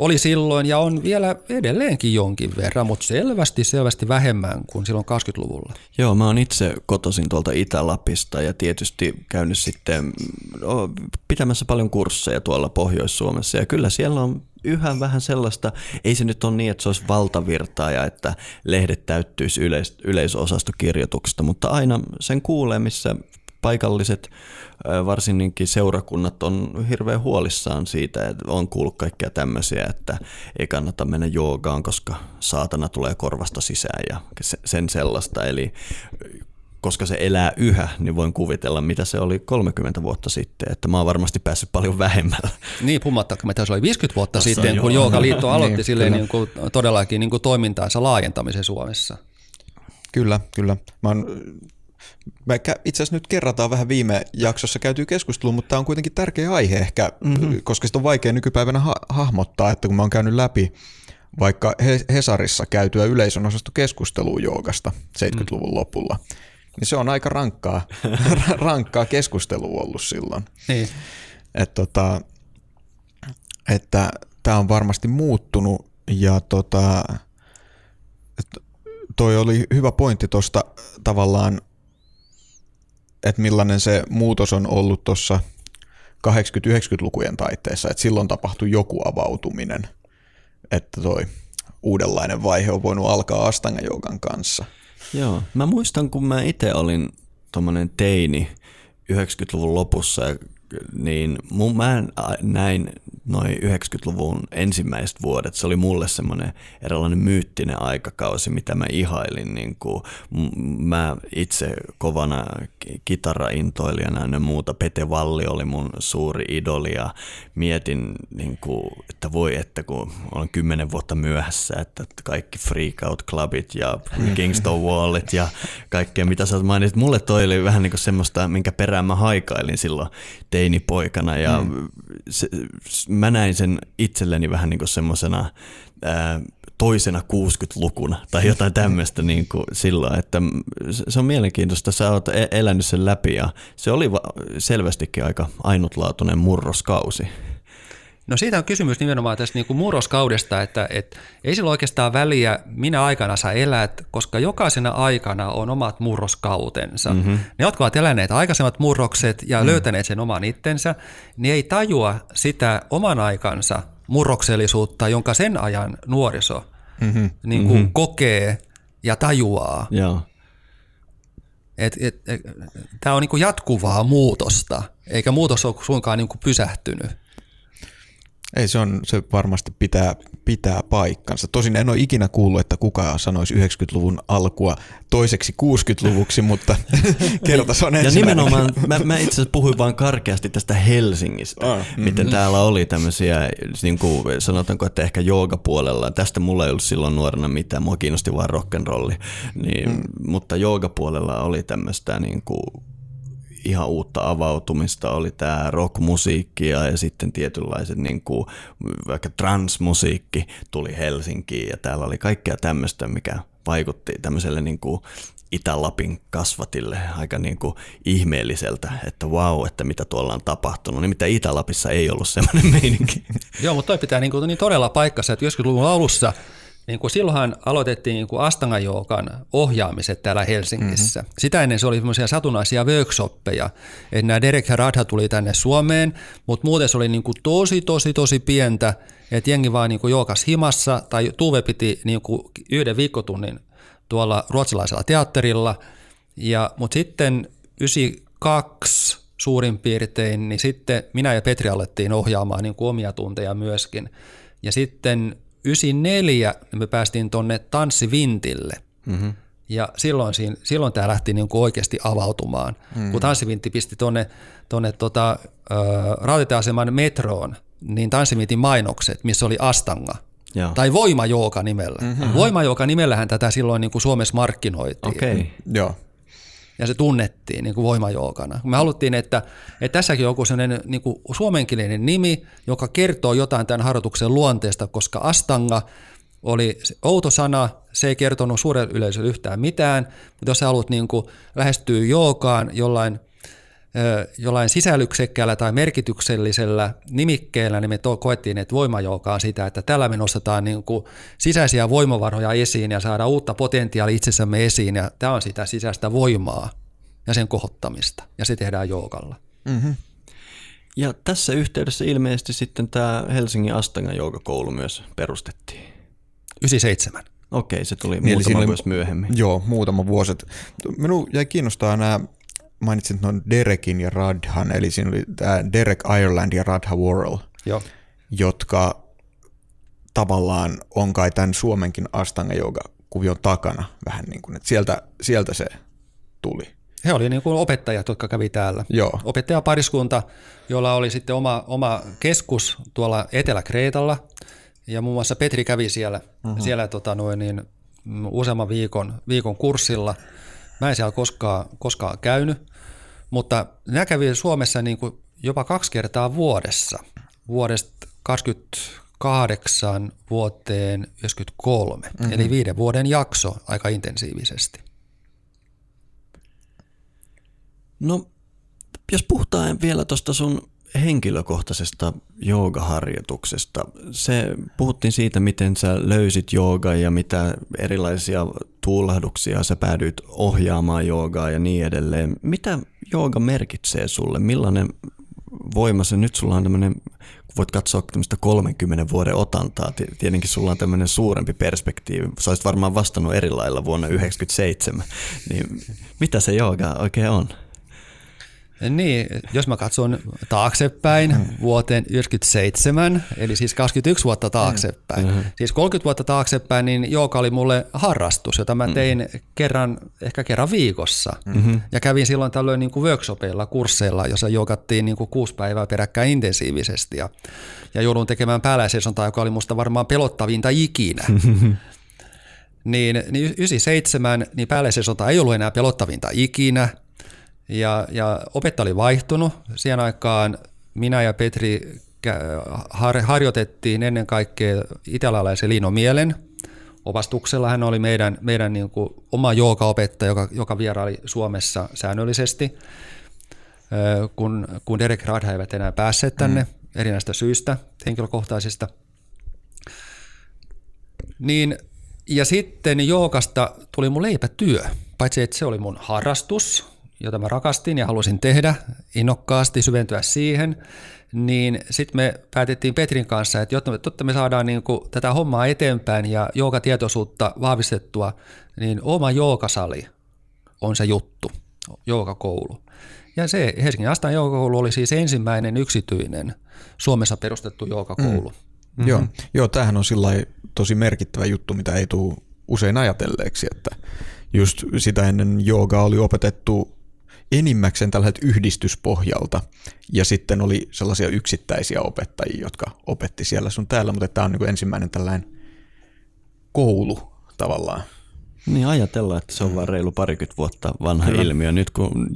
oli silloin ja on vielä edelleenkin jonkin verran, mutta selvästi, selvästi vähemmän kuin silloin 20-luvulla.
Joo, mä oon itse kotoisin tuolta Itä-Lapista ja tietysti käynyt sitten pitämässä paljon kursseja tuolla Pohjois-Suomessa ja kyllä siellä on yhä vähän sellaista, ei se nyt ole niin, että se olisi valtavirtaa ja että lehdet täyttyisi yleis- yleisosastokirjoituksesta, mutta aina sen kuulee, missä paikalliset varsinkin seurakunnat on hirveän huolissaan siitä, että on kuullut kaikkea tämmöisiä, että ei kannata mennä joogaan, koska saatana tulee korvasta sisään ja sen sellaista. Eli koska se elää yhä, niin voin kuvitella, mitä se oli 30 vuotta sitten, että mä oon varmasti päässyt paljon vähemmällä.
Niin, puhumattakaan, mitä se oli 50 vuotta Tossa sitten, kun Joogaliitto aloitti niin, silleen niin kuin, todellakin niin kuin toimintaansa laajentamisen Suomessa.
Kyllä, kyllä. Mä oon me itse asiassa nyt kerrataan vähän viime jaksossa käytyy keskustelua, mutta tämä on kuitenkin tärkeä aihe ehkä, mm-hmm. koska sitä on vaikea nykypäivänä ha- hahmottaa, että kun mä oon käynyt läpi vaikka Hesarissa käytyä yleisön keskustelua joogasta 70-luvun lopulla, niin se on aika rankkaa, rankkaa keskustelua ollut silloin.
Niin.
Et tota, että tämä on varmasti muuttunut ja tota, toi oli hyvä pointti tuosta tavallaan että millainen se muutos on ollut tuossa 80-90-lukujen taitteessa, että silloin tapahtui joku avautuminen, että toi uudenlainen vaihe on voinut alkaa Astanga Joukan kanssa.
Joo, mä muistan kun mä itse olin tuommoinen teini 90-luvun lopussa ja niin mun, mä näin noin 90-luvun ensimmäiset vuodet, se oli mulle semmoinen erilainen myyttinen aikakausi, mitä mä ihailin. Niin kuin, mä itse kovana kitaraintoilijana ja muuta, Pete Valli oli mun suuri idoli ja mietin, niin kuin, että voi, että kun olen kymmenen vuotta myöhässä, että kaikki Freak Out Clubit ja Kingston Wallit ja kaikkea, mitä sä mainitsit. Mulle toi oli vähän niin kuin semmoista, minkä perään mä haikailin silloin teinipoikana ja mm. se, mä näin sen itselleni vähän niin kuin semmoisena toisena 60-lukuna tai jotain tämmöistä niin kuin silloin, että se on mielenkiintoista, sä oot e-, elänyt sen läpi ja se oli selvästikin aika ainutlaatuinen murroskausi.
No siitä on kysymys nimenomaan tästä niin kuin murroskaudesta, että, että ei sillä oikeastaan väliä, minä aikana sä elät, koska jokaisena aikana on omat murroskautensa. Mm-hmm. Ne, jotka ovat eläneet aikaisemmat murrokset ja mm. löytäneet sen oman itsensä, niin ei tajua sitä oman aikansa murroksellisuutta, jonka sen ajan nuoriso mm-hmm. niin kuin mm-hmm. kokee ja tajuaa.
Joo.
Et, et, et, Tämä on niin jatkuvaa muutosta, eikä muutos ole suinkaan niin pysähtynyt.
Ei, se, on, se varmasti pitää, pitää paikkansa. Tosin en ole ikinä kuullut, että kukaan sanoisi 90-luvun alkua toiseksi 60-luvuksi, mutta kerta se on
Ja nimenomaan, mä, mä itse asiassa puhuin vain karkeasti tästä Helsingistä, oh, mm-hmm. miten täällä oli tämmöisiä, niin kuin sanotaanko, että ehkä joogapuolella, tästä mulla ei ollut silloin nuorena mitään, mua kiinnosti vaan rock'n'rolli, niin, mm. mutta joogapuolella oli tämmöistä niin kuin ihan uutta avautumista, oli tämä rockmusiikki ja sitten tietynlaiset niin kuin, vaikka transmusiikki tuli Helsinkiin ja täällä oli kaikkea tämmöistä, mikä vaikutti tämmöiselle niin kuin Itä-Lapin kasvatille aika niin kuin ihmeelliseltä, että wow, että mitä tuolla on tapahtunut. Nimittäin Itä-Lapissa ei ollut semmoinen meininki.
Joo, mutta toi pitää niin, kuin, niin todella paikkansa, että 90-luvun alussa niin kuin silloinhan aloitettiin niin kuin Astanga-joogan ohjaamiset täällä Helsingissä. Mm-hmm. Sitä ennen se oli semmoisia satunnaisia workshoppeja, että nämä Derek ja Radha tuli tänne Suomeen, mutta muuten se oli niin kuin tosi, tosi, tosi pientä, että jengi vaan niin kuin joogas himassa, tai Tuve piti niin kuin yhden viikkotunnin tuolla ruotsalaisella teatterilla, ja, mutta sitten 92 suurin piirtein, niin sitten minä ja Petri alettiin ohjaamaan niin kuin omia tunteja myöskin. Ja sitten 94 me päästiin tuonne Tanssivintille. Mm-hmm. Ja silloin, siinä, silloin tämä lähti niin kuin oikeasti avautumaan. Mm-hmm. Kun Tanssivintti pisti tuonne tonne tota, rautatieaseman metroon, niin Tanssivintin mainokset, missä oli Astanga, Joo. tai Voimajooka nimellä. Mm-hmm. Voimajooka nimellähän tätä silloin niin kuin Suomessa markkinoitiin.
Okay.
Joo
ja se tunnettiin niin kuin voimajoukana. Me haluttiin, että, että tässäkin joku sellainen niin kuin suomenkielinen nimi, joka kertoo jotain tämän harjoituksen luonteesta, koska astanga oli outo sana, se ei kertonut suurelle yleisölle yhtään mitään, mutta jos sä haluat niin kuin lähestyä joogaan jollain, jollain sisällyksekkäällä tai merkityksellisellä nimikkeellä, niin me to, koettiin, että voimajouka on sitä, että tällä me nostetaan niin kuin sisäisiä voimavaroja esiin ja saadaan uutta potentiaalia itsessämme esiin, ja tämä on sitä sisäistä voimaa ja sen kohottamista, ja se tehdään joukalla. Mm-hmm.
Ja tässä yhteydessä ilmeisesti sitten tämä Helsingin Astanga joukakoulu myös perustettiin.
97.
Okei, se tuli niin, muutama vuosi myöhemmin.
Joo, muutama vuosi. Minun jäi kiinnostaa nämä, mainitsin noin Derekin ja Radhan, eli siinä oli tämä Derek Ireland ja Radha Worrell,
Joo.
jotka tavallaan on kai tämän Suomenkin Astanga kuvion takana vähän niin kuin, että sieltä, sieltä se tuli.
He olivat niin kuin opettajat, jotka kävi täällä.
Joo.
Opettajapariskunta, jolla oli sitten oma, oma keskus tuolla Etelä-Kreetalla, ja muun muassa Petri kävi siellä, uh-huh. siellä tota noin, niin, useamman viikon, viikon kurssilla. Mä en siellä koskaan, koskaan käynyt, mutta nämä kävi Suomessa niin kuin jopa kaksi kertaa vuodessa, vuodesta 28 vuoteen 93, mm-hmm. eli viiden vuoden jakso aika intensiivisesti.
No, jos puhutaan vielä tuosta sun henkilökohtaisesta joogaharjoituksesta. Se, puhuttiin siitä, miten sä löysit joogaa ja mitä erilaisia tuulahduksia sä päädyit ohjaamaan joogaa ja niin edelleen. Mitä jooga merkitsee sulle? Millainen voima se nyt sulla on tämmöinen, kun voit katsoa tämmöistä 30 vuoden otantaa, tietenkin sulla on tämmöinen suurempi perspektiivi. Sä olisit varmaan vastannut eri lailla vuonna 1997. Niin mitä se jooga oikein on?
Niin, jos mä katson taaksepäin mm. vuoteen 1997, eli siis 21 vuotta taaksepäin, mm-hmm. siis 30 vuotta taaksepäin, niin jooga oli mulle harrastus, jota mä mm. tein mm-hmm. kerran, ehkä kerran viikossa. Mm-hmm. Ja kävin silloin tällöin niin kuin workshopeilla, kursseilla, jossa joogattiin niin kuin kuusi päivää peräkkäin intensiivisesti. Ja, ja joudun tekemään pääläisesontaa, joka oli musta varmaan pelottavinta ikinä. niin, niin 97, niin pääläisesonta ei ollut enää pelottavinta ikinä – ja, ja opettaja oli vaihtunut. Siihen aikaan minä ja Petri har, harjoitettiin ennen kaikkea italialaisen Lino Mielen opastuksella. Hän oli meidän, meidän niin kuin oma joogaopettaja, joka, joka vieraili Suomessa säännöllisesti, kun, kun Derek Radha eivät enää päässeet tänne mm. erinäistä syistä, henkilökohtaisista. Niin, ja sitten joogasta tuli mun leipätyö, paitsi että se oli mun harrastus, jota mä rakastin ja halusin tehdä innokkaasti, syventyä siihen, niin sitten me päätettiin Petrin kanssa, että jotta me, jotta me saadaan niin kuin tätä hommaa eteenpäin ja joogatietoisuutta vahvistettua, niin oma jookasali on se juttu, joogakoulu. Ja se Helsingin Astan joogakoulu oli siis ensimmäinen yksityinen Suomessa perustettu joogakoulu. Mm.
Mm-hmm. Joo, joo, tämähän on tosi merkittävä juttu, mitä ei tule usein ajatelleeksi, että just sitä ennen jooga oli opetettu enimmäkseen tällaiset yhdistyspohjalta, ja sitten oli sellaisia yksittäisiä opettajia, jotka opetti siellä sun täällä, mutta tämä on niin ensimmäinen tällainen koulu tavallaan.
Niin ajatellaan, että se on vain reilu parikymmentä vuotta vanha Kyllä. ilmiö. Nyt kun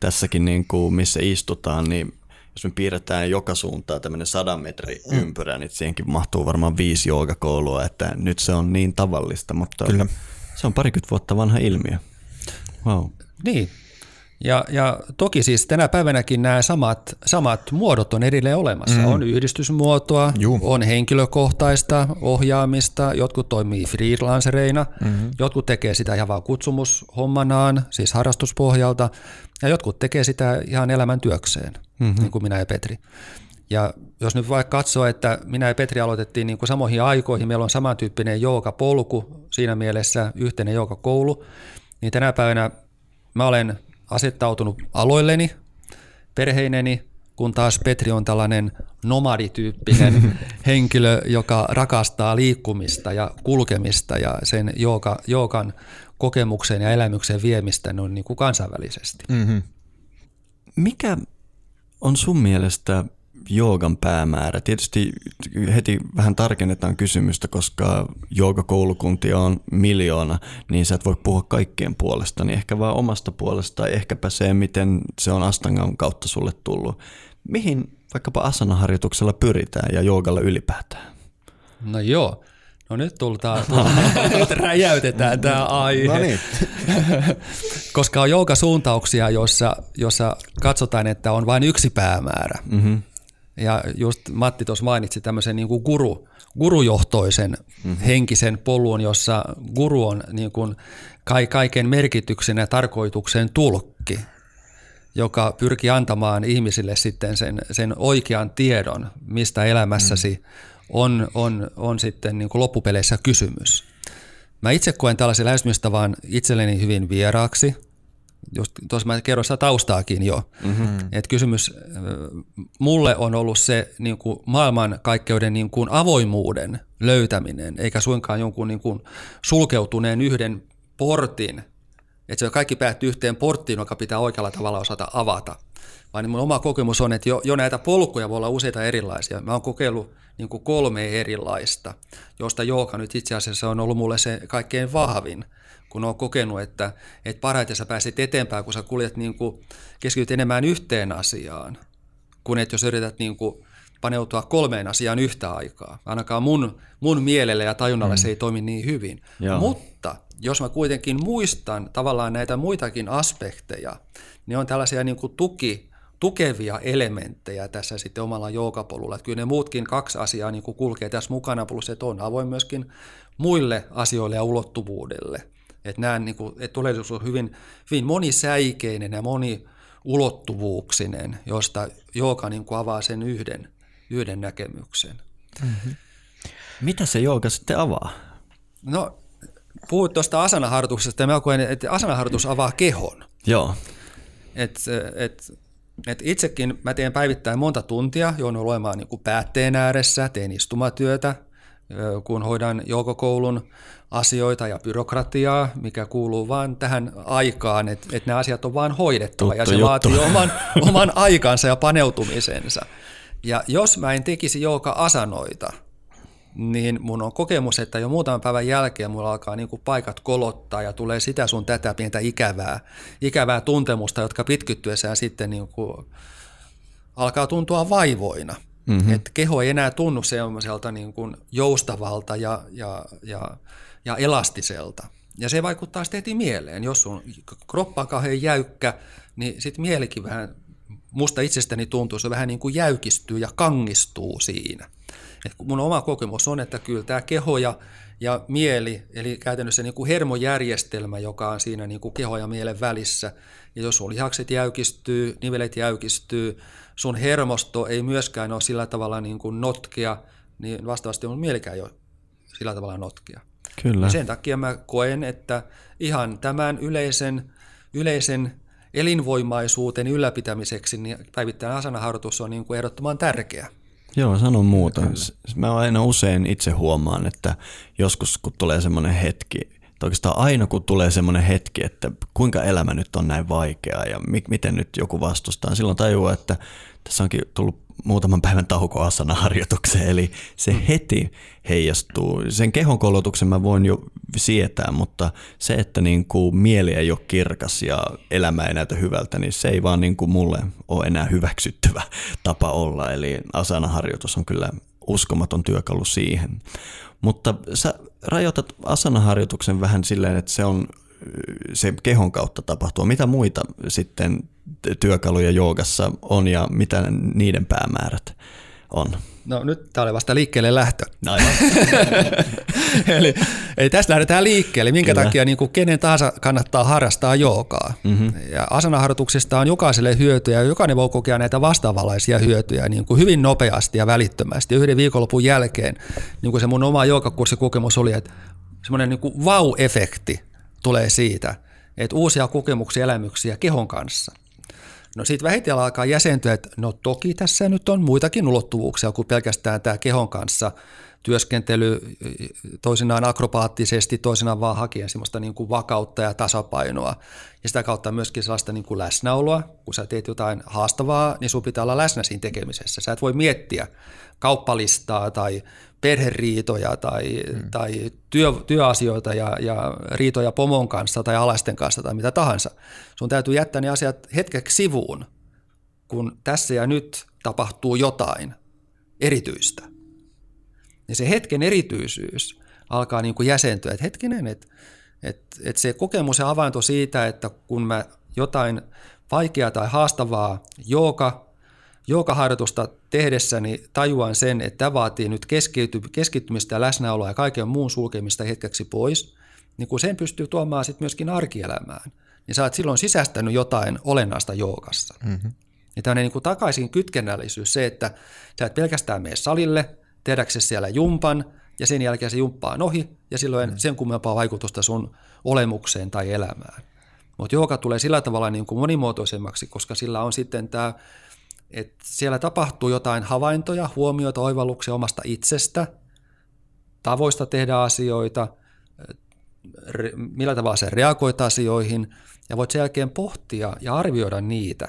tässäkin, niin kuin missä istutaan, niin jos me piirretään joka suuntaan tämmöinen sadan metrin mm. ympyrä, niin siihenkin mahtuu varmaan viisi joogakoulua, että nyt se on niin tavallista, mutta Kyllä. se on parikymmentä vuotta vanha ilmiö. Wow.
Niin, Ja, ja toki siis tänä päivänäkin nämä samat, samat muodot on edelleen olemassa. Mm. On yhdistysmuotoa, Juh. on henkilökohtaista ohjaamista, jotkut toimii freelancereina, mm-hmm. jotkut tekee sitä ihan vaan kutsumushommanaan, siis harrastuspohjalta, ja jotkut tekee sitä ihan elämän työkseen, mm-hmm. niin kuin minä ja Petri. Ja jos nyt vaikka katsoo, että minä ja Petri aloitettiin niin kuin samoihin aikoihin, meillä on samantyyppinen polku siinä mielessä yhteinen koulu, niin tänä päivänä mä olen asettautunut aloilleni, perheineni, kun taas Petri on tällainen nomadityyppinen henkilö, joka rakastaa liikkumista ja kulkemista ja sen jooga, joogan kokemuksen ja elämyksen viemistä on niin kuin kansainvälisesti. Mm-hmm.
Mikä on sun mielestä joogan päämäärä? Tietysti heti vähän tarkennetaan kysymystä, koska joogakoulukuntia on miljoona, niin sä et voi puhua kaikkien puolesta, niin ehkä vaan omasta puolesta, ehkäpä se, miten se on Astangan kautta sulle tullut. Mihin vaikkapa asanaharjoituksella pyritään ja joogalla ylipäätään?
No joo, No nyt tultaan, nyt räjäytetään tämä aihe. No niin. Koska on joukasuuntauksia, joissa, jossa katsotaan, että on vain yksi päämäärä. Mm-hmm. Ja just Matti tuossa mainitsi tämmöisen niin kuin guru, gurujohtoisen mm-hmm. henkisen polun, jossa guru on niin kuin kaiken merkityksen ja tarkoituksen tulkki, joka pyrkii antamaan ihmisille sitten sen, sen oikean tiedon, mistä elämässäsi mm. on, on, on sitten niin kuin loppupeleissä kysymys. Mä itse koen tällaisen lähestymistavan itselleni hyvin vieraaksi – just tuossa mä kerroin sitä taustaakin jo, mm-hmm. että kysymys mulle on ollut se niin kuin maailmankaikkeuden niin kuin avoimuuden löytäminen, eikä suinkaan jonkun niin kuin sulkeutuneen yhden portin, että se kaikki päättyy yhteen porttiin, joka pitää oikealla tavalla osata avata. Vaan niin mun oma kokemus on, että jo, jo näitä polkuja voi olla useita erilaisia. Mä oon kokeillut niin kuin kolme erilaista, josta jooga nyt itse asiassa on ollut mulle se kaikkein vahvin – kun on kokenut, että, että parhaiten sä pääset eteenpäin, kun sä kuljet niin kuin, keskityt enemmän yhteen asiaan, kun et jos yrität niin kuin, paneutua kolmeen asiaan yhtä aikaa. Ainakaan mun, mun mielelle ja tajunnalle mm. se ei toimi niin hyvin. Joo. Mutta jos mä kuitenkin muistan tavallaan näitä muitakin aspekteja, niin on tällaisia niin kuin tuki, tukevia elementtejä tässä sitten omalla joogapolulla. Että kyllä ne muutkin kaksi asiaa niin kuin kulkee tässä mukana, plus että on avoin myöskin muille asioille ja ulottuvuudelle. Että näen, niin kuin, että todellisuus on hyvin, hyvin monisäikeinen ja moniulottuvuuksinen, josta jooga niin kuin avaa sen yhden, yhden näkemyksen. Mm-hmm.
Mitä se jooga sitten avaa?
No, puhut tuosta asanaharjoituksesta ja mä koen, että asanaharjoitus avaa kehon.
Joo.
Et, et, et itsekin mä teen päivittäin monta tuntia, joudun olemaan niin kuin päätteen ääressä, teen istumatyötä, kun hoidan joukokoulun asioita ja byrokratiaa, mikä kuuluu vain tähän aikaan, että, että ne asiat on vain hoidettava Tuttu ja se juttu. vaatii oman, oman aikansa ja paneutumisensa. Ja jos mä en tekisi jouka-asanoita, niin mun on kokemus, että jo muutaman päivän jälkeen mulla alkaa niin kuin paikat kolottaa ja tulee sitä sun tätä pientä ikävää, ikävää tuntemusta, jotka pitkittyessään sitten niin kuin alkaa tuntua vaivoina. Mm-hmm. Että keho ei enää tunnu sellaiselta niin kuin joustavalta ja, ja, ja, ja elastiselta. Ja se vaikuttaa sitten heti mieleen. Jos sun kroppa on kauhean jäykkä, niin sitten mielikin vähän, musta itsestäni tuntuu, se vähän niin kuin jäykistyy ja kangistuu siinä. Et mun oma kokemus on, että kyllä tämä keho ja, ja mieli, eli käytännössä niin kuin hermojärjestelmä, joka on siinä niin kuin keho ja mielen välissä, ja jos sun lihakset jäykistyy, nivelet jäykistyy, sun hermosto ei myöskään ole sillä tavalla niin kuin notkia, niin vastaavasti on mielikään ei ole sillä tavalla notkia.
Kyllä. Ja
sen takia mä koen, että ihan tämän yleisen, yleisen elinvoimaisuuden ylläpitämiseksi niin päivittäinen asanaharjoitus on niin kuin ehdottoman tärkeä.
Joo, sanon muuta. Mä aina usein itse huomaan, että joskus kun tulee semmoinen hetki, tai oikeastaan aina kun tulee semmoinen hetki, että kuinka elämä nyt on näin vaikeaa ja mi- miten nyt joku vastustaa, silloin tajuaa, että tässä onkin tullut muutaman päivän tauko asana-harjoitukseen, eli se mm. heti heijastuu. Sen kehon kolotuksen mä voin jo sietää, mutta se, että niin kuin mieli ei ole kirkas ja elämä ei näytä hyvältä, niin se ei vaan niin kuin mulle ole enää hyväksyttävä tapa olla. Eli asana-harjoitus on kyllä uskomaton työkalu siihen. Mutta sä rajoitat asanaharjoituksen vähän silleen, että se on se kehon kautta tapahtuu. Mitä muita sitten työkaluja joogassa on ja mitä niiden päämäärät on?
No nyt tämä oli vasta liikkeelle lähtö.
Aivan.
eli, eli tästä lähdetään liikkeelle, minkä Kyllä. takia niin kuin kenen tahansa kannattaa harrastaa joogaa. Mm-hmm. Ja asanaharjoituksista on jokaiselle hyötyjä, ja jokainen voi kokea näitä vastaavanlaisia hyötyjä niin kuin hyvin nopeasti ja välittömästi. Yhden viikonlopun jälkeen niin kuin se mun oma joogakurssikokemus oli, että semmoinen niin vau-efekti tulee siitä, että uusia kokemuksia, elämyksiä kehon kanssa – No sitten vähitellen alkaa jäsentyä, että no toki tässä nyt on muitakin ulottuvuuksia kuin pelkästään tämä kehon kanssa työskentely toisinaan akrobaattisesti, toisinaan vaan hakien sellaista niin kuin vakautta ja tasapainoa. Ja sitä kautta myöskin sellaista niin kuin läsnäoloa. Kun sä teet jotain haastavaa, niin sun pitää olla läsnä siinä tekemisessä. Sä et voi miettiä kauppalistaa tai perheriitoja tai, hmm. tai työ, työasioita ja, ja riitoja pomon kanssa tai alaisten kanssa tai mitä tahansa. Sun täytyy jättää ne asiat hetkeksi sivuun, kun tässä ja nyt tapahtuu jotain erityistä. Ja se hetken erityisyys alkaa niin kuin jäsentyä, että hetkinen, että, että, että se kokemus ja avainto siitä, että kun mä jotain vaikeaa tai haastavaa joka Joogaharjoitusta tehdessäni tajuan sen, että tämä vaatii nyt keskittymistä ja läsnäoloa ja kaiken muun sulkemista hetkeksi pois, niin kun sen pystyy tuomaan sitten myöskin arkielämään, niin sä oot silloin sisästänyt jotain olennaista joogassa. Mm-hmm. Ja tämmöinen niin kuin takaisin kytkennällisyys, se, että sä et pelkästään mene salille, tehdäksesi siellä jumpan, ja sen jälkeen se jumppa on ohi, ja silloin mm. sen kummempaa vaikutusta sun olemukseen tai elämään. Mutta jooga tulee sillä tavalla niin kuin monimuotoisemmaksi, koska sillä on sitten tämä että siellä tapahtuu jotain havaintoja, huomioita, oivalluksia omasta itsestä, tavoista tehdä asioita, millä tavalla se reagoit asioihin, ja voit sen jälkeen pohtia ja arvioida niitä,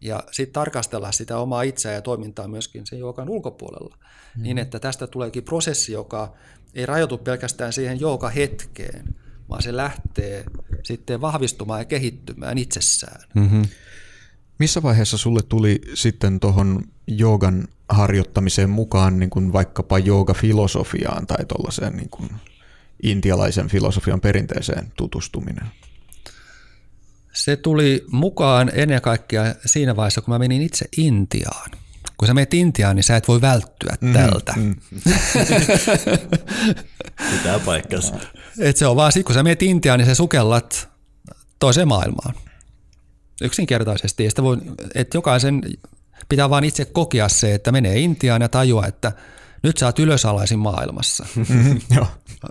ja sitten tarkastella sitä omaa itseä ja toimintaa myöskin sen joukan ulkopuolella, mm. niin että tästä tuleekin prosessi, joka ei rajoitu pelkästään siihen jouka hetkeen, vaan se lähtee sitten vahvistumaan ja kehittymään itsessään. Mm-hmm.
Missä vaiheessa sulle tuli sitten tuohon joogan harjoittamiseen mukaan niin kuin vaikkapa joogafilosofiaan tai tuollaiseen niin kuin intialaisen filosofian perinteeseen tutustuminen?
Se tuli mukaan ennen kaikkea siinä vaiheessa, kun mä menin itse Intiaan. Kun sä menet Intiaan, niin sä et voi välttyä mm, tältä. Mm.
Pitää paikkansa.
Et se on vaan sit, kun sä menet Intiaan, niin sä sukellat toiseen maailmaan. Yksinkertaisesti. Ja voi, että jokaisen pitää vaan itse kokea se, että menee Intiaan ja tajua, että nyt sä oot ylösalaisin maailmassa. Mm-hmm,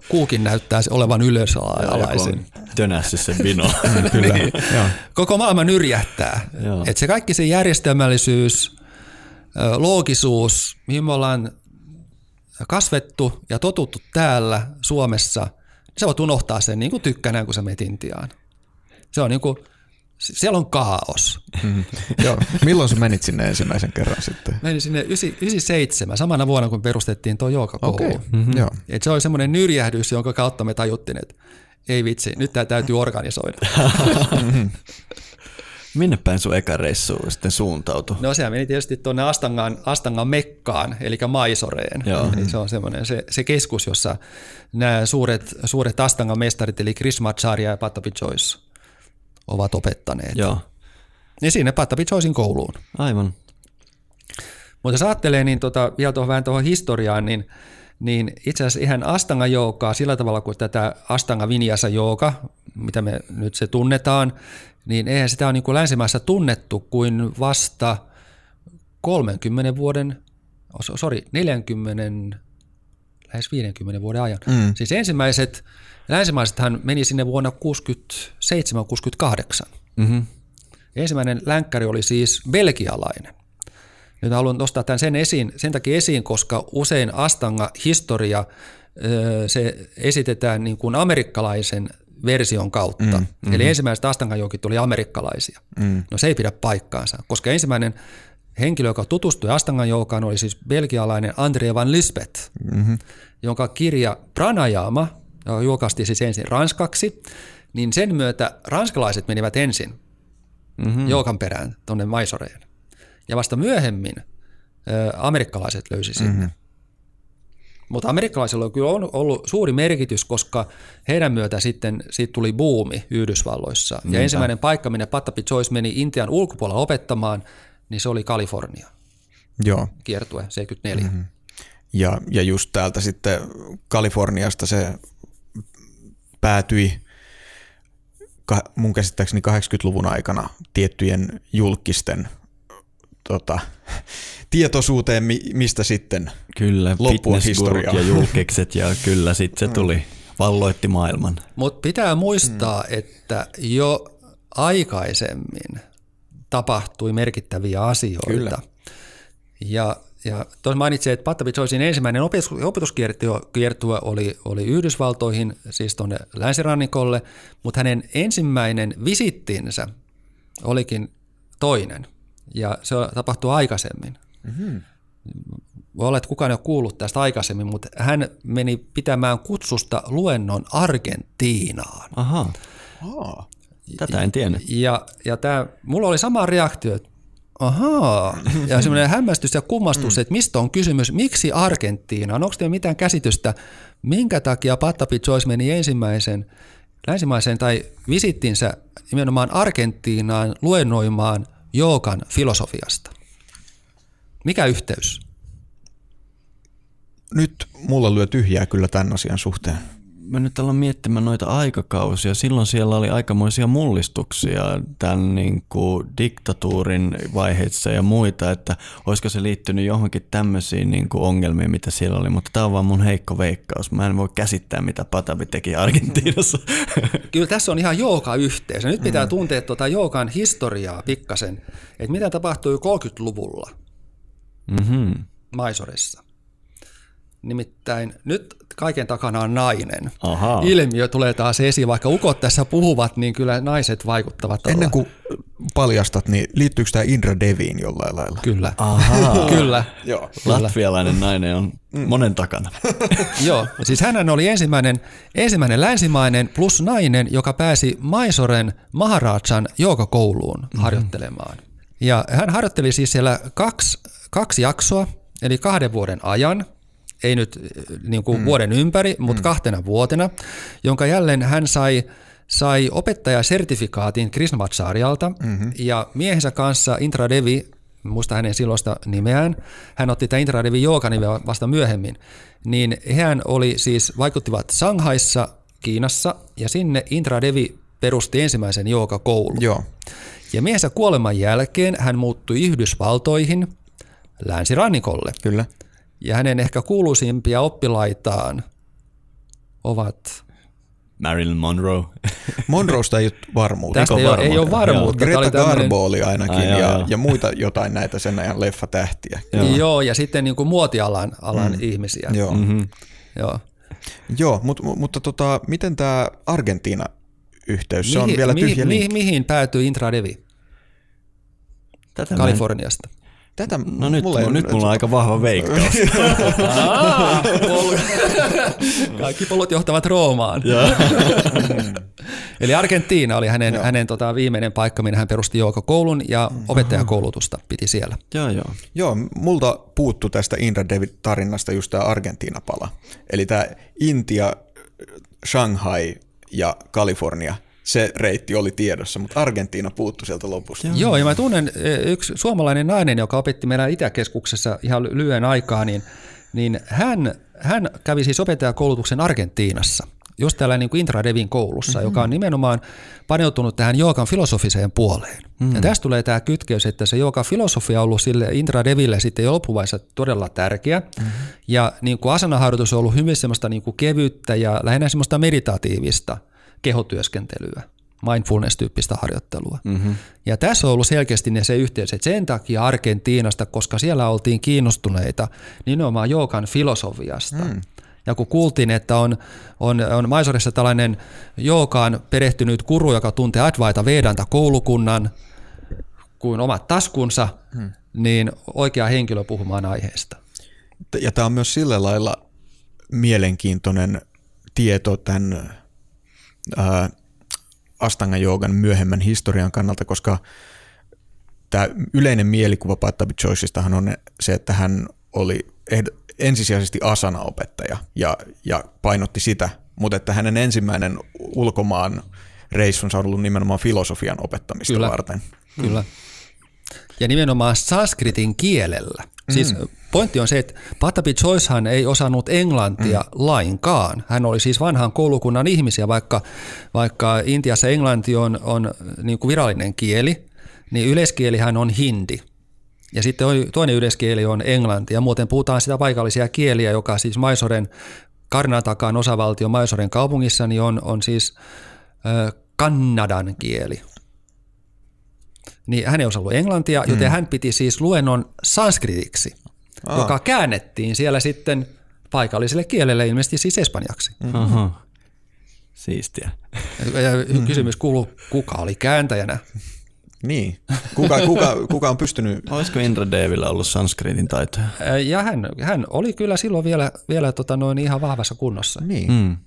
Kuukin näyttää olevan ylösalaisin.
Tönässyt sen vino.
Kyllä. niin. Koko maailma nyrjähtää. Että se kaikki se järjestelmällisyys, loogisuus, mihin me ollaan kasvettu ja totuttu täällä Suomessa, niin sä voit unohtaa sen niin kuin tykkänään, kun sä menet Intiaan. Se on niin kuin – siellä on kaos.
Mm. Joo. Milloin sä menit sinne ensimmäisen kerran sitten?
Menin sinne 97, samana vuonna kun perustettiin tuo joogakoulu. Okay.
Mm-hmm. Joo.
Et se oli semmoinen nyrjähdys, jonka kautta me tajuttiin, että ei vitsi, nyt tämä täytyy organisoida.
mm-hmm. Minne päin sun eka reissu sitten suuntautui?
No sehän meni tietysti tuonne Astangan, Astangan Mekkaan, eli Maisoreen. Joo. Eli se on semmoinen se, se keskus, jossa nämä suuret, suuret Astangan mestarit, eli Macharya ja Patapi Joyce, ovat opettaneet.
Joo.
Ja siinä Patapi Joycein kouluun.
Aivan.
Mutta jos ajattelee niin tota, vielä tuohon vähän tuohon historiaan, niin, niin itse asiassa ihan Astanga joukaa sillä tavalla kuin tätä Astanga Vinyasa jouka, mitä me nyt se tunnetaan, niin eihän sitä ole niin kuin länsimaissa tunnettu kuin vasta 30 vuoden, sorry, 40, lähes 50 vuoden ajan. Mm. Siis ensimmäiset Länsimaisethan meni sinne vuonna 67-68. Mm-hmm. Ensimmäinen länkkäri oli siis belgialainen. Nyt haluan nostaa tämän sen, esiin, sen takia esiin, koska usein Astanga-historia se esitetään niin kuin amerikkalaisen version kautta. Mm, mm-hmm. Eli ensimmäiset Astanga-joukit oli amerikkalaisia. Mm. No se ei pidä paikkaansa, koska ensimmäinen henkilö, joka tutustui Astangan joukaan, oli siis belgialainen André van Lisbeth, mm-hmm. jonka kirja Pranayama – julkaistiin siis ensin ranskaksi, niin sen myötä ranskalaiset menivät ensin mm-hmm. joukan perään tuonne Maisoreen. Ja vasta myöhemmin ö, amerikkalaiset löysi sinne. Mm-hmm. Mutta amerikkalaisilla on kyllä ollut suuri merkitys, koska heidän myötä sitten siitä tuli buumi Yhdysvalloissa. Ja ensimmäinen paikka, minne Patapi Joyce meni Intian ulkopuolella opettamaan, niin se oli Kalifornia
Joo.
kiertue 74. Mm-hmm.
Ja, ja just täältä sitten Kaliforniasta se päätyi mun käsittääkseni 80-luvun aikana tiettyjen julkisten tota, tietoisuuteen, mi- mistä sitten
Kyllä,
Loppu on
fitnessgurut
historiaa.
ja julkikset ja kyllä sitten se tuli, valloitti maailman.
Mutta pitää muistaa, mm. että jo aikaisemmin tapahtui merkittäviä asioita.
Kyllä.
Ja, ja tuossa mainitsin, että Patapi Joycein ensimmäinen opetus, opetuskiertue oli, oli Yhdysvaltoihin, siis tuonne länsirannikolle, mutta hänen ensimmäinen visittinsä olikin toinen, ja se tapahtui aikaisemmin. Mm-hmm. Voi olla, että kukaan ei ole kuullut tästä aikaisemmin, mutta hän meni pitämään kutsusta luennon Argentiinaan.
Aha,
Aa,
tätä en tiennyt.
Ja, ja tää, mulla oli sama reaktio, että ahaa, ja semmoinen hämmästys ja kummastus, että mistä on kysymys, miksi Argentiina? Onko teillä mitään käsitystä, minkä takia Patapi Joyce meni ensimmäisen länsimaisen tai visittinsä nimenomaan Argentiinaan luennoimaan joogan filosofiasta? Mikä yhteys?
nyt mulla lyö tyhjää kyllä tämän asian suhteen.
Mä nyt aloin miettimään noita aikakausia. Silloin siellä oli aikamoisia mullistuksia tämän niin kuin diktatuurin vaiheissa ja muita, että olisiko se liittynyt johonkin tämmöisiin niin kuin ongelmiin, mitä siellä oli. Mutta tämä on vaan mun heikko veikkaus. Mä en voi käsittää, mitä Patavi teki Argentiinassa.
Kyllä tässä on ihan jooga-yhteys. Nyt pitää tuntea tuota joogan historiaa pikkasen, että mitä tapahtui 30-luvulla
mm-hmm.
Maisorissa. Nimittäin nyt kaiken takana on nainen.
Ahaa.
Ilmiö tulee taas esiin, vaikka ukot tässä puhuvat, niin kyllä naiset vaikuttavat todella.
Ennen kuin paljastat, niin liittyykö tämä Indra Deviin jollain lailla?
Kyllä.
Ahaa.
Kyllä.
Joo.
Latvialainen nainen on monen takana.
Joo, siis hän oli ensimmäinen, ensimmäinen länsimainen plus nainen, joka pääsi Maisoren Maharajan joogakouluun mm-hmm. harjoittelemaan. Ja hän harjoitteli siis siellä kaksi, kaksi jaksoa, eli kahden vuoden ajan, ei nyt eh, niin kuin mm. vuoden ympäri, mutta mm. kahtena vuotena, jonka jälleen hän sai, sai opettajasertifikaatin Krishnamacharjalta mm-hmm. ja miehensä kanssa Intra Devi, muista hänen silloista nimeään, hän otti tämä Intra Devi nimeä vasta myöhemmin, niin hän oli siis, vaikuttivat Shanghaissa, Kiinassa, ja sinne Intra Devi perusti ensimmäisen joogakoulun.
Joo.
Ja miehensä kuoleman jälkeen hän muuttui Yhdysvaltoihin länsirannikolle.
Kyllä.
Ja hänen ehkä kuuluisimpia oppilaitaan ovat...
Marilyn Monroe.
Monroesta ei ole varmuutta.
Tästä ei, ole, ei ole varmuutta.
Greta
oli tämmöinen-
Garbo oli ainakin
Ai, joo,
ja,
joo.
ja muita jotain näitä sen ajan leffatähtiä.
Joo. Joo, ja sitten niin kuin muotialan alan mm. ihmisiä.
Joo,
Mm-hmm.
Joo.
Joo mut, mutta tota, miten tämä Argentiina-yhteys, se on vielä tyhjä
mihin,
linkki.
mihin, mihin päätyi Intra Devi
Tätä mä en-
Kaliforniasta?
Tätä
No nyt,
mulla ei-
mulla, nyt mulla on aika vahva veikkaus.
Kaikki polut johtavat Roomaan. Eli Argentiina oli hänen, hänen tota, viimeinen paikka, minne hän perusti koulun ja opettajakoulutusta piti siellä.
joo, joo.
Joo, multa puuttu tästä Indra David-tarinasta just tämä Argentiina-pala. Eli tämä Intia, Shanghai ja Kalifornia, se reitti oli tiedossa, mutta Argentiina puuttu sieltä lopusta.
Joo. Joo, ja mä tunnen e, yksi suomalainen nainen, joka opetti meillä Itäkeskuksessa ihan ly- lyhyen aikaa, niin, niin hän, hän kävi siis opettajakoulutuksen Argentiinassa, just täällä niin kuin Intra Devin koulussa, mm-hmm. joka on nimenomaan paneutunut tähän joogan filosofiseen puoleen. Mm-hmm. Ja tästä tulee tämä kytkeys, että se joogan filosofia on ollut sille Intra Deville sitten jo loppuvaiheessa todella tärkeä. Mm-hmm. Ja niin kuin asanaharjoitus on ollut hyvin semmoista niin kuin kevyttä ja lähinnä semmoista meditatiivista kehotyöskentelyä mindfulness-tyyppistä harjoittelua. Mm-hmm. Ja tässä on ollut selkeästi ne se yhteys, että sen takia Argentiinasta, koska siellä oltiin kiinnostuneita nimenomaan joogan filosofiasta. Mm. Ja kun kuultiin, että on, on, on Maisorissa tällainen joogaan perehtynyt guru, joka tuntee Advaita Vedanta koulukunnan kuin omat taskunsa, hmm. niin oikea henkilö puhumaan aiheesta.
Ja tämä on myös sillä lailla mielenkiintoinen tieto tämän ää, Astanga Joogan myöhemmän historian kannalta, koska tämä yleinen mielikuva Patabi Joyceistahan on se, että hän oli ehd- ensisijaisesti asana-opettaja ja, ja painotti sitä, mutta että hänen ensimmäinen ulkomaan reissunsa on ollut nimenomaan filosofian opettamista
Kyllä.
varten.
Kyllä. Ja nimenomaan sanskritin kielellä. Siis
Mm.
pointti on se, että Patapi Joycehan ei osannut englantia mm. lainkaan. Hän oli siis vanhan koulukunnan ihmisiä, vaikka, vaikka Intiassa englanti on, on niin kuin virallinen kieli, niin yleiskielihän on hindi. Ja sitten toinen yleiskieli on englanti, ja muuten puhutaan sitä paikallisia kieliä, joka siis Maisoren, Karnatakan osavaltio Maisoren kaupungissa, niin on, on siis ö, kannadan kieli niin hän ei osannut englantia, joten hän piti siis luennon sanskritiksi,
Aa.
joka käännettiin siellä sitten paikalliselle kielelle, ilmeisesti siis espanjaksi.
Aha. Siistiä.
Ja kysymys kuuluu, kuka oli kääntäjänä?
Niin. Kuka, kuka, kuka on pystynyt...
Olisiko Indra Devillä ollut sanskritin taitoja?
Ja hän, hän oli kyllä silloin vielä, vielä tota noin ihan vahvassa kunnossa.
Niin.
Mm.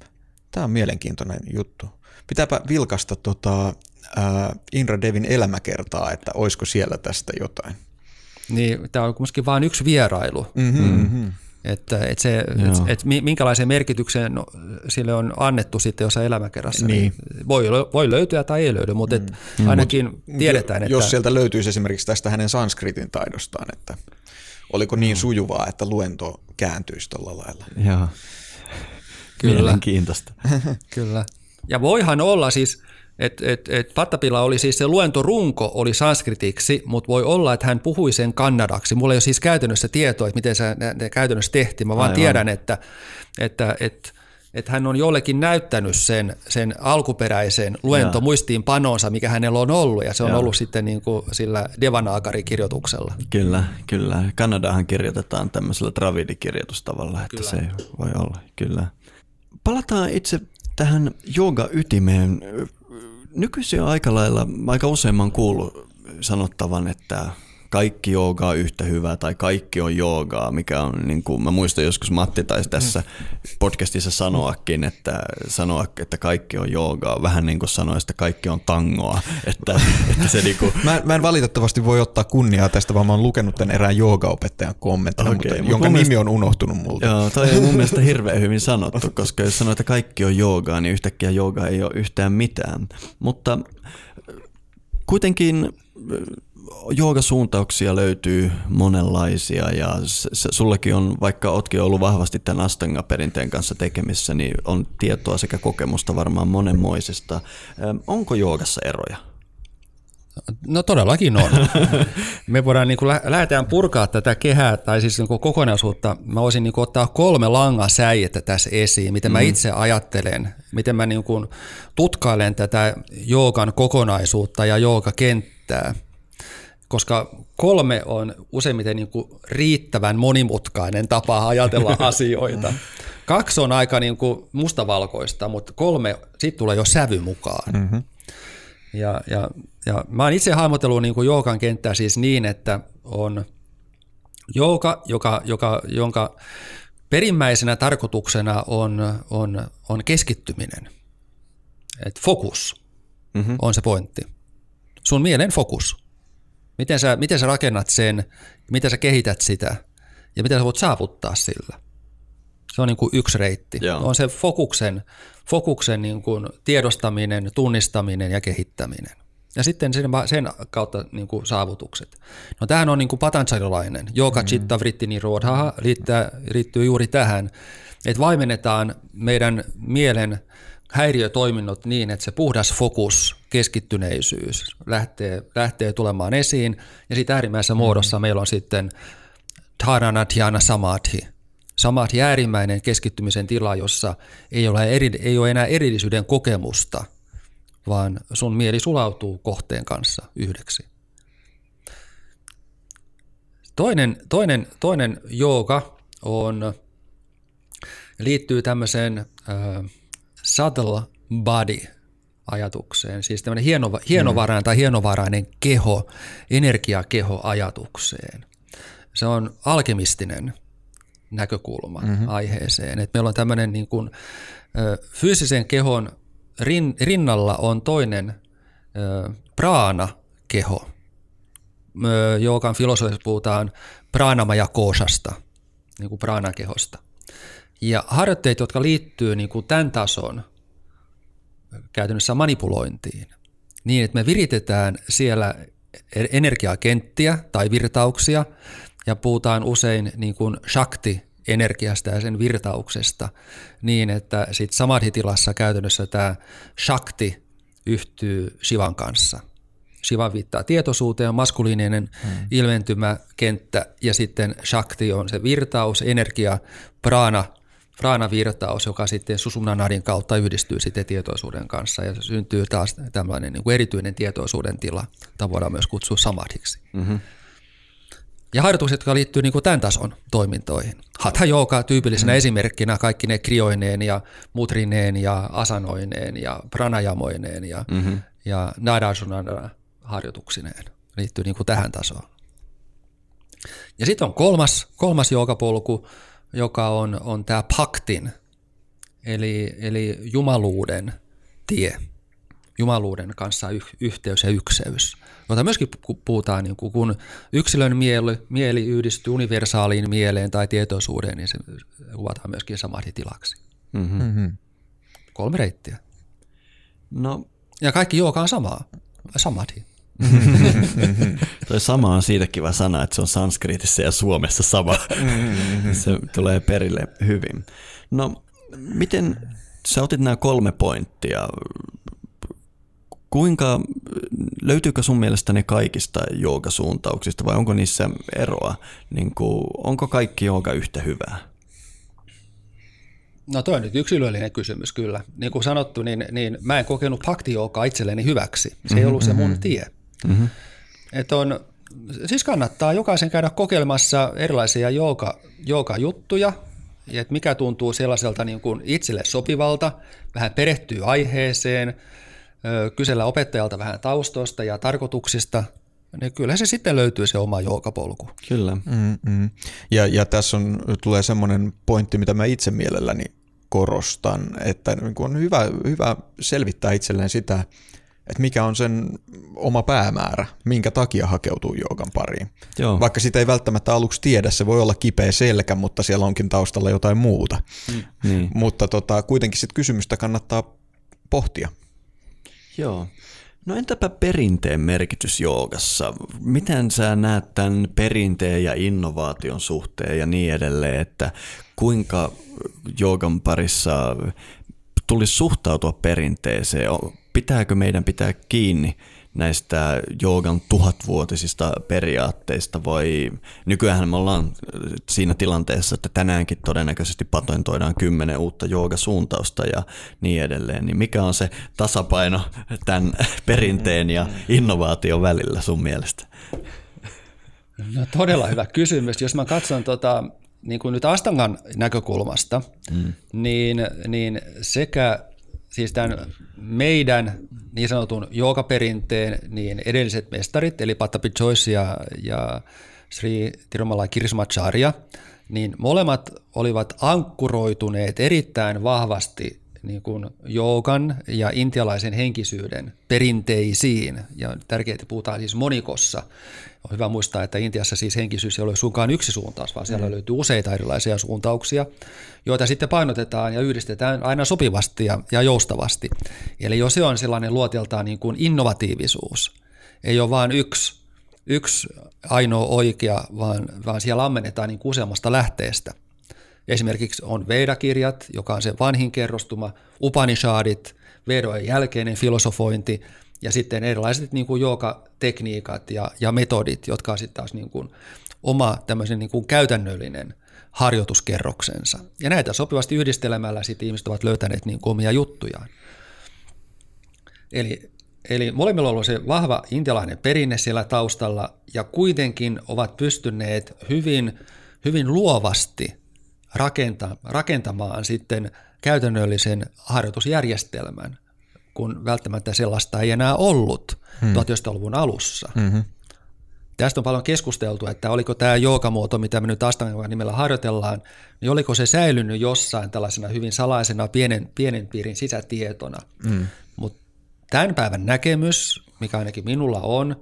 Tämä on mielenkiintoinen juttu. Pitääpä vilkasta tota, ää, Indra Devin elämäkertaa, että olisiko siellä tästä jotain.
Niin, tämä on kuitenkin vain yksi vierailu.
Mm-hmm, mm-hmm.
Että, että se, että mi- minkälaisen merkityksen no, sille on annettu sitten jossain elämäkerrassa.
Niin.
Voi, voi löytyä tai ei löydy, mutta et ainakin tiedetään, että...
Jos sieltä löytyisi esimerkiksi tästä hänen sanskritin taidostaan, että oliko niin sujuvaa, että luento kääntyisi tuolla lailla.
Joo.
Kyllä.
Mielenkiintoista.
Kyllä. Ja voihan olla siis, että et, et Pattapilla oli siis se luentorunko oli sanskritiksi, mutta voi olla, että hän puhui sen kannadaksi. Mulla ei ole siis käytännössä tietoa, että miten se ne, käytännössä tehtiin. Mä vaan
Aivan.
tiedän, että, että, että, että hän on jollekin näyttänyt sen, sen alkuperäisen luentomuistiinpanonsa, mikä hänellä on ollut, ja se on
Joo.
ollut sitten niin kuin sillä Devanagari-kirjoituksella.
Kyllä, kyllä. Kanadahan kirjoitetaan tämmöisellä Dravidi-kirjoitustavalla, että
Kyllä.
se voi olla, kyllä. Palataan itse tähän jooga-ytimeen. Nykyisin aika lailla, aika usein mä oon kuullut sanottavan, että kaikki jooga on yhtä hyvää tai kaikki on joogaa, mikä on niin kuin, mä muistan joskus Matti taisi tässä podcastissa sanoakin, että sanoa, että kaikki on joogaa, vähän niin kuin sanoa, että kaikki on tangoa, että, että se niin kuin,
Mä, mä en valitettavasti voi ottaa kunniaa tästä, vaan mä oon lukenut tämän erään joogaopettajan kommenttina,
Okei,
mutta,
mut
jonka nimi
mielestä-
on unohtunut multa.
Joo, toi on mun mielestä hirveän hyvin sanottu, koska jos sanoo, että kaikki on joogaa, niin yhtäkkiä jooga ei ole yhtään mitään. Mutta kuitenkin joogasuuntauksia löytyy monenlaisia ja s- s- sullakin on, vaikka ootkin ollut vahvasti tämän Astanga-perinteen kanssa tekemissä, niin on tietoa sekä kokemusta varmaan monenmoisesta. Onko joogassa eroja?
No todellakin on. Me voidaan niin kuin lähdetään purkaa tätä kehää tai siis niin kuin kokonaisuutta. Mä voisin niin kuin ottaa kolme langasäijettä tässä esiin, miten mä itse ajattelen, miten mä niin kuin tutkailen tätä joogan kokonaisuutta ja joogakenttää. Koska kolme on useimmiten niin kuin riittävän monimutkainen tapa ajatella asioita. Kaksi on aika niin kuin mustavalkoista, mutta kolme, siitä tulee jo sävy mukaan. Mm-hmm. Ja, ja, ja mä oon itse hahmotellut niin joogan kenttää siis niin, että on jooga, joka, joka, jonka perimmäisenä tarkoituksena on, on, on keskittyminen. Et fokus mm-hmm. on se pointti. Sun mielen fokus. Miten sä, miten sä rakennat sen, miten sä kehität sitä ja miten sä voit saavuttaa sillä. Se on niin kuin yksi reitti.
Joo.
On se fokuksen, fokuksen niin kuin tiedostaminen, tunnistaminen ja kehittäminen. Ja sitten sen, sen kautta niin kuin saavutukset. No tämähän on niin kuin patanjalilainen. Yoga chitta vritti nirodha liittyy, liittyy juuri tähän, että vaimennetaan meidän mielen häiriötoiminnot niin, että se puhdas fokus, keskittyneisyys lähtee, lähtee tulemaan esiin. Ja sitten äärimmäisessä muodossa meillä on sitten dharana dhyana samadhi. Samadhi äärimmäinen keskittymisen tila, jossa ei ole, eri, ei ole enää erillisyyden kokemusta, vaan sun mieli sulautuu kohteen kanssa yhdeksi. Toinen, toinen, toinen jooga on, liittyy tämmöiseen äh, subtle body ajatukseen, siis tämmöinen hienova, hienovarainen tai hienovarainen keho, energiakeho ajatukseen. Se on alkemistinen näkökulma mm-hmm. aiheeseen. Et meillä on tämmöinen niin kuin, ö, fyysisen kehon rin, rinnalla on toinen ö, praana-keho. Ö, Joogan filosofiassa puhutaan pranamaya koosasta. niin kuin pranakehosta. Ja harjoitteet, jotka liittyy niin kuin tämän tason käytännössä manipulointiin, niin että me viritetään siellä energiakenttiä tai virtauksia ja puhutaan usein niin kuin shakti energiasta ja sen virtauksesta niin, että sitten samadhi-tilassa käytännössä tämä shakti yhtyy Shivan kanssa. Shiva viittaa tietoisuuteen, maskuliininen hmm. ilmentymäkenttä ja sitten Shakti on se virtaus, energia, prana, prana-virtaus, joka sitten Susunanadin kautta yhdistyy sitten tietoisuuden kanssa ja syntyy taas tämmöinen niin kuin erityinen tietoisuuden tila, jota voidaan myös kutsua samadhiksi. Mm-hmm. Ja harjoitukset, jotka liittyy niin kuin tämän tason toimintoihin. Hatha Yoga tyypillisenä mm. esimerkkinä kaikki ne krioineen ja mutrineen ja asanoineen ja pranajamoineen ja, mm-hmm. ja nadasunana harjoituksineen. Liittyy niin kuin tähän tasoon. Ja sitten on kolmas, kolmas joogapolku, joka on, on tämä paktin, eli, eli jumaluuden tie, jumaluuden kanssa yh, yhteys ja ykseys. Jota myöskin puhutaan, niin kuin, kun yksilön mieli, mieli yhdistyy universaaliin mieleen tai tietoisuuteen, niin se kuvataan myöskin samadhi-tilaksi. Mm-hmm. mm-hmm. Kolme reittiä. No. Ja kaikki jooga on samaa, samadhi.
Toi sama on siitä kiva sana, että se on sanskriitissä ja suomessa sama. se tulee perille hyvin. No, miten sä otit nämä kolme pointtia. Kuinka, löytyykö sun mielestä ne kaikista joogasuuntauksista vai onko niissä eroa? Niin kuin, onko kaikki jooga yhtä hyvää?
No toi on nyt yksilöllinen kysymys kyllä. Niin kuin sanottu, niin, niin mä en kokenut bhakti itselleni hyväksi. Se ei ollut se mun mm-hmm. tie. Mm-hmm. Et on, siis kannattaa jokaisen käydä kokeilemassa erilaisia jooga, jooga-juttuja, että mikä tuntuu sellaiselta niin kuin itselle sopivalta, vähän perehtyy aiheeseen, kysellä opettajalta vähän taustoista ja tarkoituksista, niin kyllä se sitten löytyy se oma joogapolku.
Kyllä. Mm-hmm.
Ja, ja tässä on, tulee semmoinen pointti, mitä mä itse mielelläni korostan, että niin on hyvä, hyvä selvittää itselleen sitä, että mikä on sen oma päämäärä, minkä takia hakeutuu joogan pariin. Joo. Vaikka sitä ei välttämättä aluksi tiedä, se voi olla kipeä selkä, mutta siellä onkin taustalla jotain muuta. Mm. Niin. Mutta tota, kuitenkin sit kysymystä kannattaa pohtia.
Joo. No entäpä perinteen merkitys joogassa? Miten sä näet tämän perinteen ja innovaation suhteen ja niin edelleen, että kuinka joogan parissa tulisi suhtautua perinteeseen? Pitääkö meidän pitää kiinni näistä joogan tuhatvuotisista periaatteista vai nykyään me ollaan siinä tilanteessa, että tänäänkin todennäköisesti patentoidaan kymmenen uutta joogasuuntausta ja niin edelleen, niin mikä on se tasapaino tämän perinteen ja innovaation välillä sun mielestä?
No, todella hyvä kysymys. Jos mä katson tota, niin kuin nyt Astangan näkökulmasta, mm. niin, niin sekä siis tämän meidän niin sanotun joogaperinteen niin edelliset mestarit, eli Patapi Joyce ja, ja Sri Tirumala Kirismacharya, niin molemmat olivat ankkuroituneet erittäin vahvasti niin kuin joogan ja intialaisen henkisyyden perinteisiin. Ja tärkeää, että puhutaan siis monikossa. On hyvä muistaa, että Intiassa siis henkisyys ei ole suinkaan yksi suuntaus, vaan siellä mm. löytyy useita erilaisia suuntauksia, joita sitten painotetaan ja yhdistetään aina sopivasti ja, ja joustavasti. Eli jos se on sellainen luoteltaan niin kuin innovatiivisuus, ei ole vain yksi, yksi ainoa oikea, vaan, vaan siellä ammennetaan niin useammasta lähteestä – Esimerkiksi on Vedakirjat, joka on se vanhin kerrostuma, Upanishadit, Vedojen jälkeinen filosofointi ja sitten erilaiset niin kuin tekniikat ja, ja metodit, jotka on sitten taas niin kuin oma tämmöisen niin kuin käytännöllinen harjoituskerroksensa. Ja näitä sopivasti yhdistelemällä sitten ihmiset ovat löytäneet niin kuin omia juttujaan. Eli, eli molemmilla on ollut se vahva intialainen perinne siellä taustalla ja kuitenkin ovat pystyneet hyvin, hyvin luovasti rakenta, rakentamaan sitten käytännöllisen harjoitusjärjestelmän, kun välttämättä sellaista ei enää ollut hmm. 1900-luvun alussa. Hmm. Tästä on paljon keskusteltu, että oliko tämä joogamuoto, mitä me nyt Astangan nimellä harjoitellaan, niin oliko se säilynyt jossain tällaisena hyvin salaisena pienen, pienen piirin sisätietona. Hmm. Mutta tämän päivän näkemys, mikä ainakin minulla on,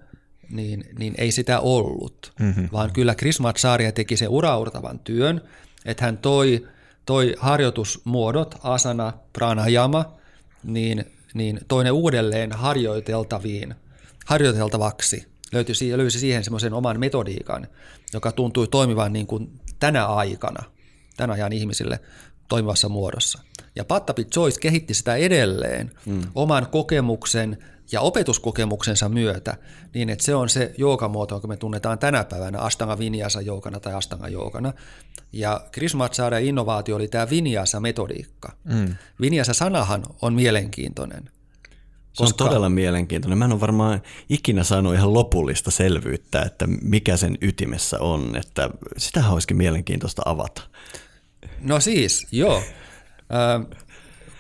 niin, niin ei sitä ollut, mm-hmm. vaan kyllä Chris Matsaria teki sen uraurtavan työn, että hän toi, toi harjoitusmuodot, asana, pranayama, niin, niin toi ne uudelleen harjoiteltaviin, harjoiteltavaksi. Löytyi, löysi siihen semmoisen oman metodiikan, joka tuntui toimivan niin kuin tänä aikana, tänä ajan ihmisille toimivassa muodossa. Ja Pattapi Joyce kehitti sitä edelleen mm. oman kokemuksen ja opetuskokemuksensa myötä, niin että se on se joogamuoto, jonka me tunnetaan tänä päivänä Astanga Vinyasa joukana tai Astanga joukana. Ja Chris Matsara innovaatio oli tämä Vinyasa-metodiikka. Mm. Vinyasa-sanahan on mielenkiintoinen.
Se koska... on todella mielenkiintoinen. Mä en ole varmaan ikinä saanut ihan lopullista selvyyttä, että mikä sen ytimessä on. Että sitä olisikin mielenkiintoista avata.
No siis, joo.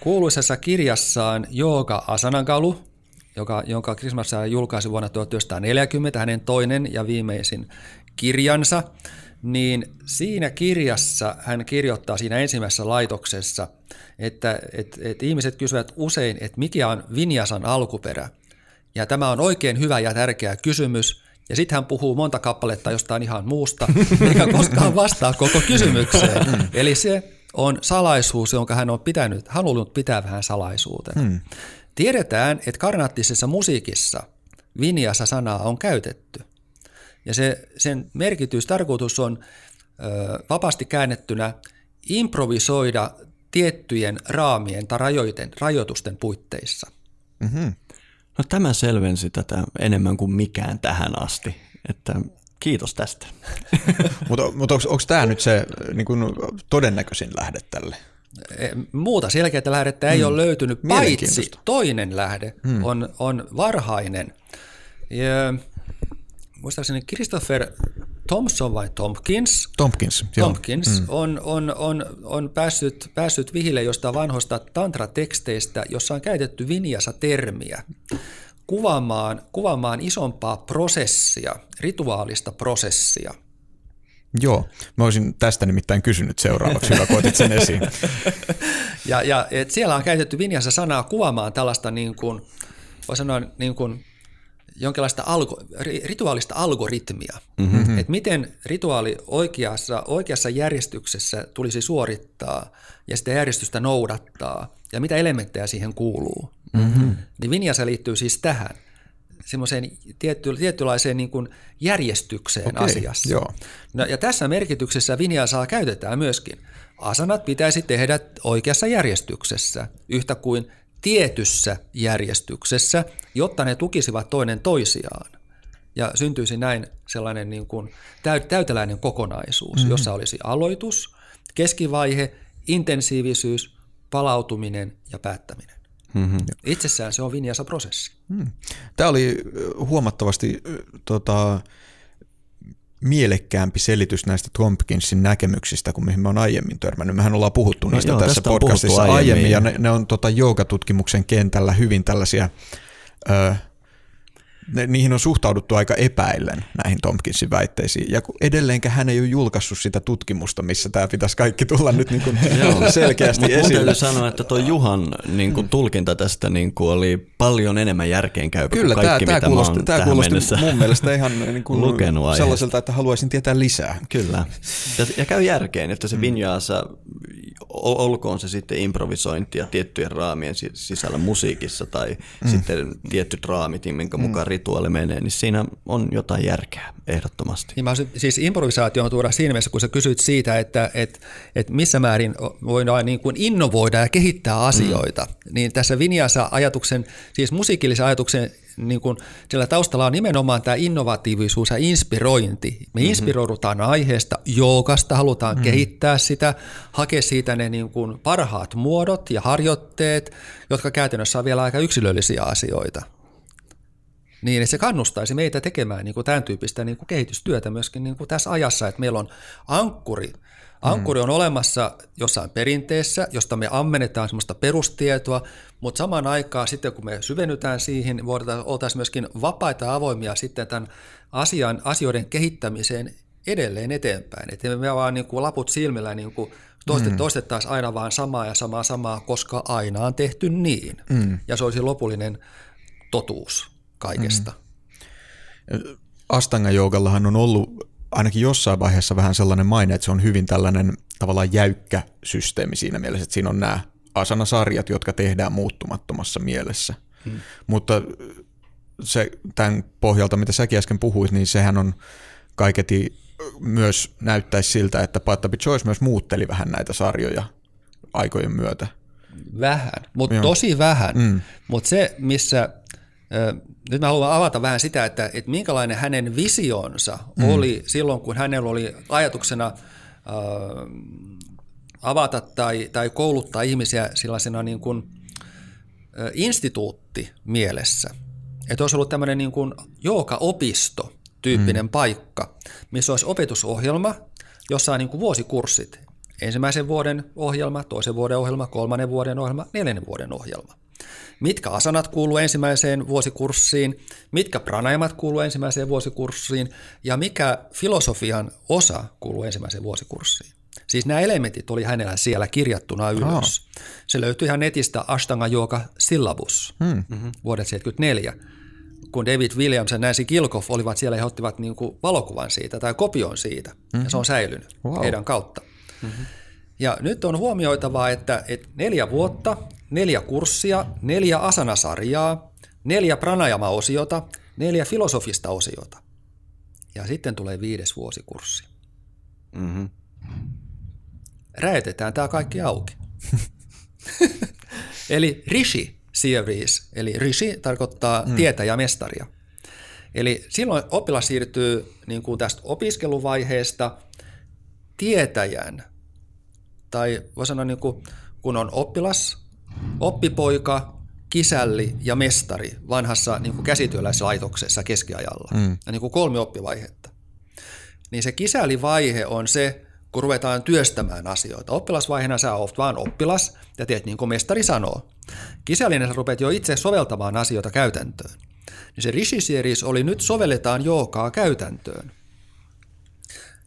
Kuuluisessa kirjassaan Jooga Asanagalu, joka, jonka Christmas julkaisi vuonna 1940, hänen toinen ja viimeisin kirjansa, niin siinä kirjassa hän kirjoittaa siinä ensimmäisessä laitoksessa, että, että, että ihmiset kysyvät usein, että mikä on Vinjasan alkuperä. Ja tämä on oikein hyvä ja tärkeä kysymys, ja sitten hän puhuu monta kappaletta jostain ihan muusta, eikä koskaan vastaa koko kysymykseen. Mm. Eli se on salaisuus, jonka hän on pitänyt, halunnut pitää vähän salaisuutena. Hmm. Tiedetään, että karnaattisessa musiikissa vinjassa sanaa on käytetty. Ja se, sen merkitys, tarkoitus on ö, vapaasti käännettynä improvisoida tiettyjen raamien tai rajoiten, rajoitusten puitteissa.
Mm-hmm. No tämä selvensi tätä enemmän kuin mikään tähän asti, että kiitos tästä.
mutta mutta onko tämä nyt se niin kuin todennäköisin lähde tälle?
Muuta selkeää lähdettä ei mm. ole löytynyt, paitsi toinen lähde mm. on, on varhainen. Ja, muistaakseni Christopher Thompson vai Tompkins?
Tompkins,
Tompkins mm. on, on, on, on päässyt, päässyt vihille jostain vanhoista tantrateksteistä, jossa on käytetty vinjasa-termiä kuvaamaan, kuvaamaan isompaa prosessia, rituaalista prosessia.
Joo, mä olisin tästä nimittäin kysynyt seuraavaksi, hyvä kun sen esiin.
ja, ja et siellä on käytetty Vinjassa sanaa kuvaamaan tällaista niin kuin, voi sanoa niin kuin jonkinlaista algo, rituaalista algoritmia, mm-hmm. että miten rituaali oikeassa, oikeassa järjestyksessä tulisi suorittaa ja sitä järjestystä noudattaa ja mitä elementtejä siihen kuuluu. Mm-hmm. Niin Vinjasa liittyy siis tähän semmoiseen tietty, tiettylaiseen niin kuin järjestykseen okay, asiassa. Joo. No, ja tässä merkityksessä Vinjasaa käytetään myöskin. Asanat pitäisi tehdä oikeassa järjestyksessä, yhtä kuin tietyssä järjestyksessä, jotta ne tukisivat toinen toisiaan. Ja syntyisi näin sellainen niin kuin täyteläinen kokonaisuus, mm-hmm. jossa olisi aloitus, keskivaihe, intensiivisyys, palautuminen ja päättäminen. Mm-hmm. Itsessään se on Vinyasa-prosessi. Mm.
Tämä oli huomattavasti tota, mielekkäämpi selitys näistä Tompkinsin näkemyksistä kuin mihin mä oon aiemmin törmännyt. Mehän ollaan puhuttu no niistä no joo, tässä podcastissa aiemmin, aiemmin ja ne, ne on tota, joogatutkimuksen kentällä hyvin tällaisia ö, ne, niihin on suhtauduttu aika epäillen näihin Tompkinsin väitteisiin. Ja edelleenkä hän ei ole julkaissut sitä tutkimusta, missä tämä pitäisi kaikki tulla nyt niin kuin selkeästi Mut esille.
täytyy sanoa, että tuo Juhan niin kuin, tulkinta tästä niin kuin, oli paljon enemmän järkeenkäypä Kyllä, kuin kaikki, tämä, mitä kuulosti, tämä kuulosti
mun mielestä ihan niin kuin lukenut sellaiselta, että haluaisin tietää lisää.
Kyllä. Ja, ja käy järkeen, että se vinjaassa, olkoon se sitten improvisointia tiettyjen raamien sisällä musiikissa tai mm. sitten tietyt raamit, minkä mukaan mm rituaali menee, niin siinä on jotain järkeä ehdottomasti.
Niin mä siis improvisaatioon tuoda siinä mielessä, kun sä kysyt siitä, että, että, että missä määrin voidaan niin kuin innovoida ja kehittää asioita, mm. niin tässä Vinjasa-ajatuksen, siis musiikillisen ajatuksen niin kuin siellä taustalla on nimenomaan tämä innovatiivisuus ja inspirointi. Me mm-hmm. inspiroidutaan aiheesta, joogasta, halutaan mm-hmm. kehittää sitä, hakea siitä ne niin kuin parhaat muodot ja harjoitteet, jotka käytännössä on vielä aika yksilöllisiä asioita niin että se kannustaisi meitä tekemään niin kuin tämän tyyppistä niin kuin kehitystyötä myöskin niin kuin tässä ajassa, että meillä on ankkuri. Ankkuri on olemassa jossain perinteessä, josta me ammennetaan sellaista perustietoa, mutta samaan aikaan sitten kun me syvennytään siihen, niin voidaan oltaisiin myöskin vapaita ja avoimia sitten tämän asian, asioiden kehittämiseen edelleen eteenpäin. Että me vaan niin kuin laput silmillä niin kuin mm. toistettaisiin aina vaan samaa ja samaa samaa, koska aina on tehty niin. Mm. Ja se olisi lopullinen totuus kaikesta. Mm.
Astanga Joogallahan on ollut ainakin jossain vaiheessa vähän sellainen maine, että se on hyvin tällainen tavallaan jäykkä systeemi siinä mielessä, että siinä on nämä asanasarjat, jotka tehdään muuttumattomassa mielessä. Hmm. Mutta se, tämän pohjalta, mitä säkin äsken puhuit, niin sehän on kaiketi myös näyttäisi siltä, että Pattabi Choice myös muutteli vähän näitä sarjoja aikojen myötä.
Vähän, mutta tosi vähän. Mm. Mutta se, missä nyt mä haluan avata vähän sitä, että, että minkälainen hänen visionsa mm. oli silloin, kun hänellä oli ajatuksena äh, avata tai, tai kouluttaa ihmisiä sellaisena niin kuin, äh, instituutti mielessä. Että olisi ollut tämmöinen niin kuin opisto tyyppinen mm. paikka, missä olisi opetusohjelma, jossa on niin kuin vuosikurssit. Ensimmäisen vuoden ohjelma, toisen vuoden ohjelma, kolmannen vuoden ohjelma, neljännen vuoden ohjelma mitkä asanat kuuluu ensimmäiseen vuosikurssiin, mitkä pranajamat kuuluu ensimmäiseen vuosikurssiin ja mikä filosofian osa kuuluu ensimmäiseen vuosikurssiin. Siis nämä elementit oli hänellä siellä kirjattuna ylös. Oh. Se löytyi ihan netistä Ashtanga Yoga Syllabus hmm. mm-hmm. vuodet 74 kun David Williams ja Nancy Kilkoff olivat siellä, he ottivat niin kuin valokuvan siitä tai kopion siitä, mm-hmm. ja se on säilynyt wow. heidän kautta. Mm-hmm. Ja nyt on huomioitavaa, että, että neljä vuotta neljä kurssia, neljä asanasarjaa, neljä pranajama-osiota, neljä filosofista osiota. Ja sitten tulee viides vuosikurssi. Mm-hmm. Räjätetään tämä kaikki auki. eli Rishi Series, eli Rishi tarkoittaa mm. tietäjä mestaria. Eli silloin oppilas siirtyy niin kuin tästä opiskeluvaiheesta tietäjän, tai voi sanoa niin kuin, kun on oppilas, oppipoika, kisälli ja mestari vanhassa niin kuin käsityöläislaitoksessa keskiajalla. Mm. Ja niin kuin kolme oppivaihetta. Niin se kisällivaihe on se, kun ruvetaan työstämään asioita. Oppilasvaiheena sä oot vaan oppilas ja teet niin kuin mestari sanoo. Kisällinen sä rupeat jo itse soveltamaan asioita käytäntöön. Niin se Rishi Series oli nyt sovelletaan jookaa käytäntöön.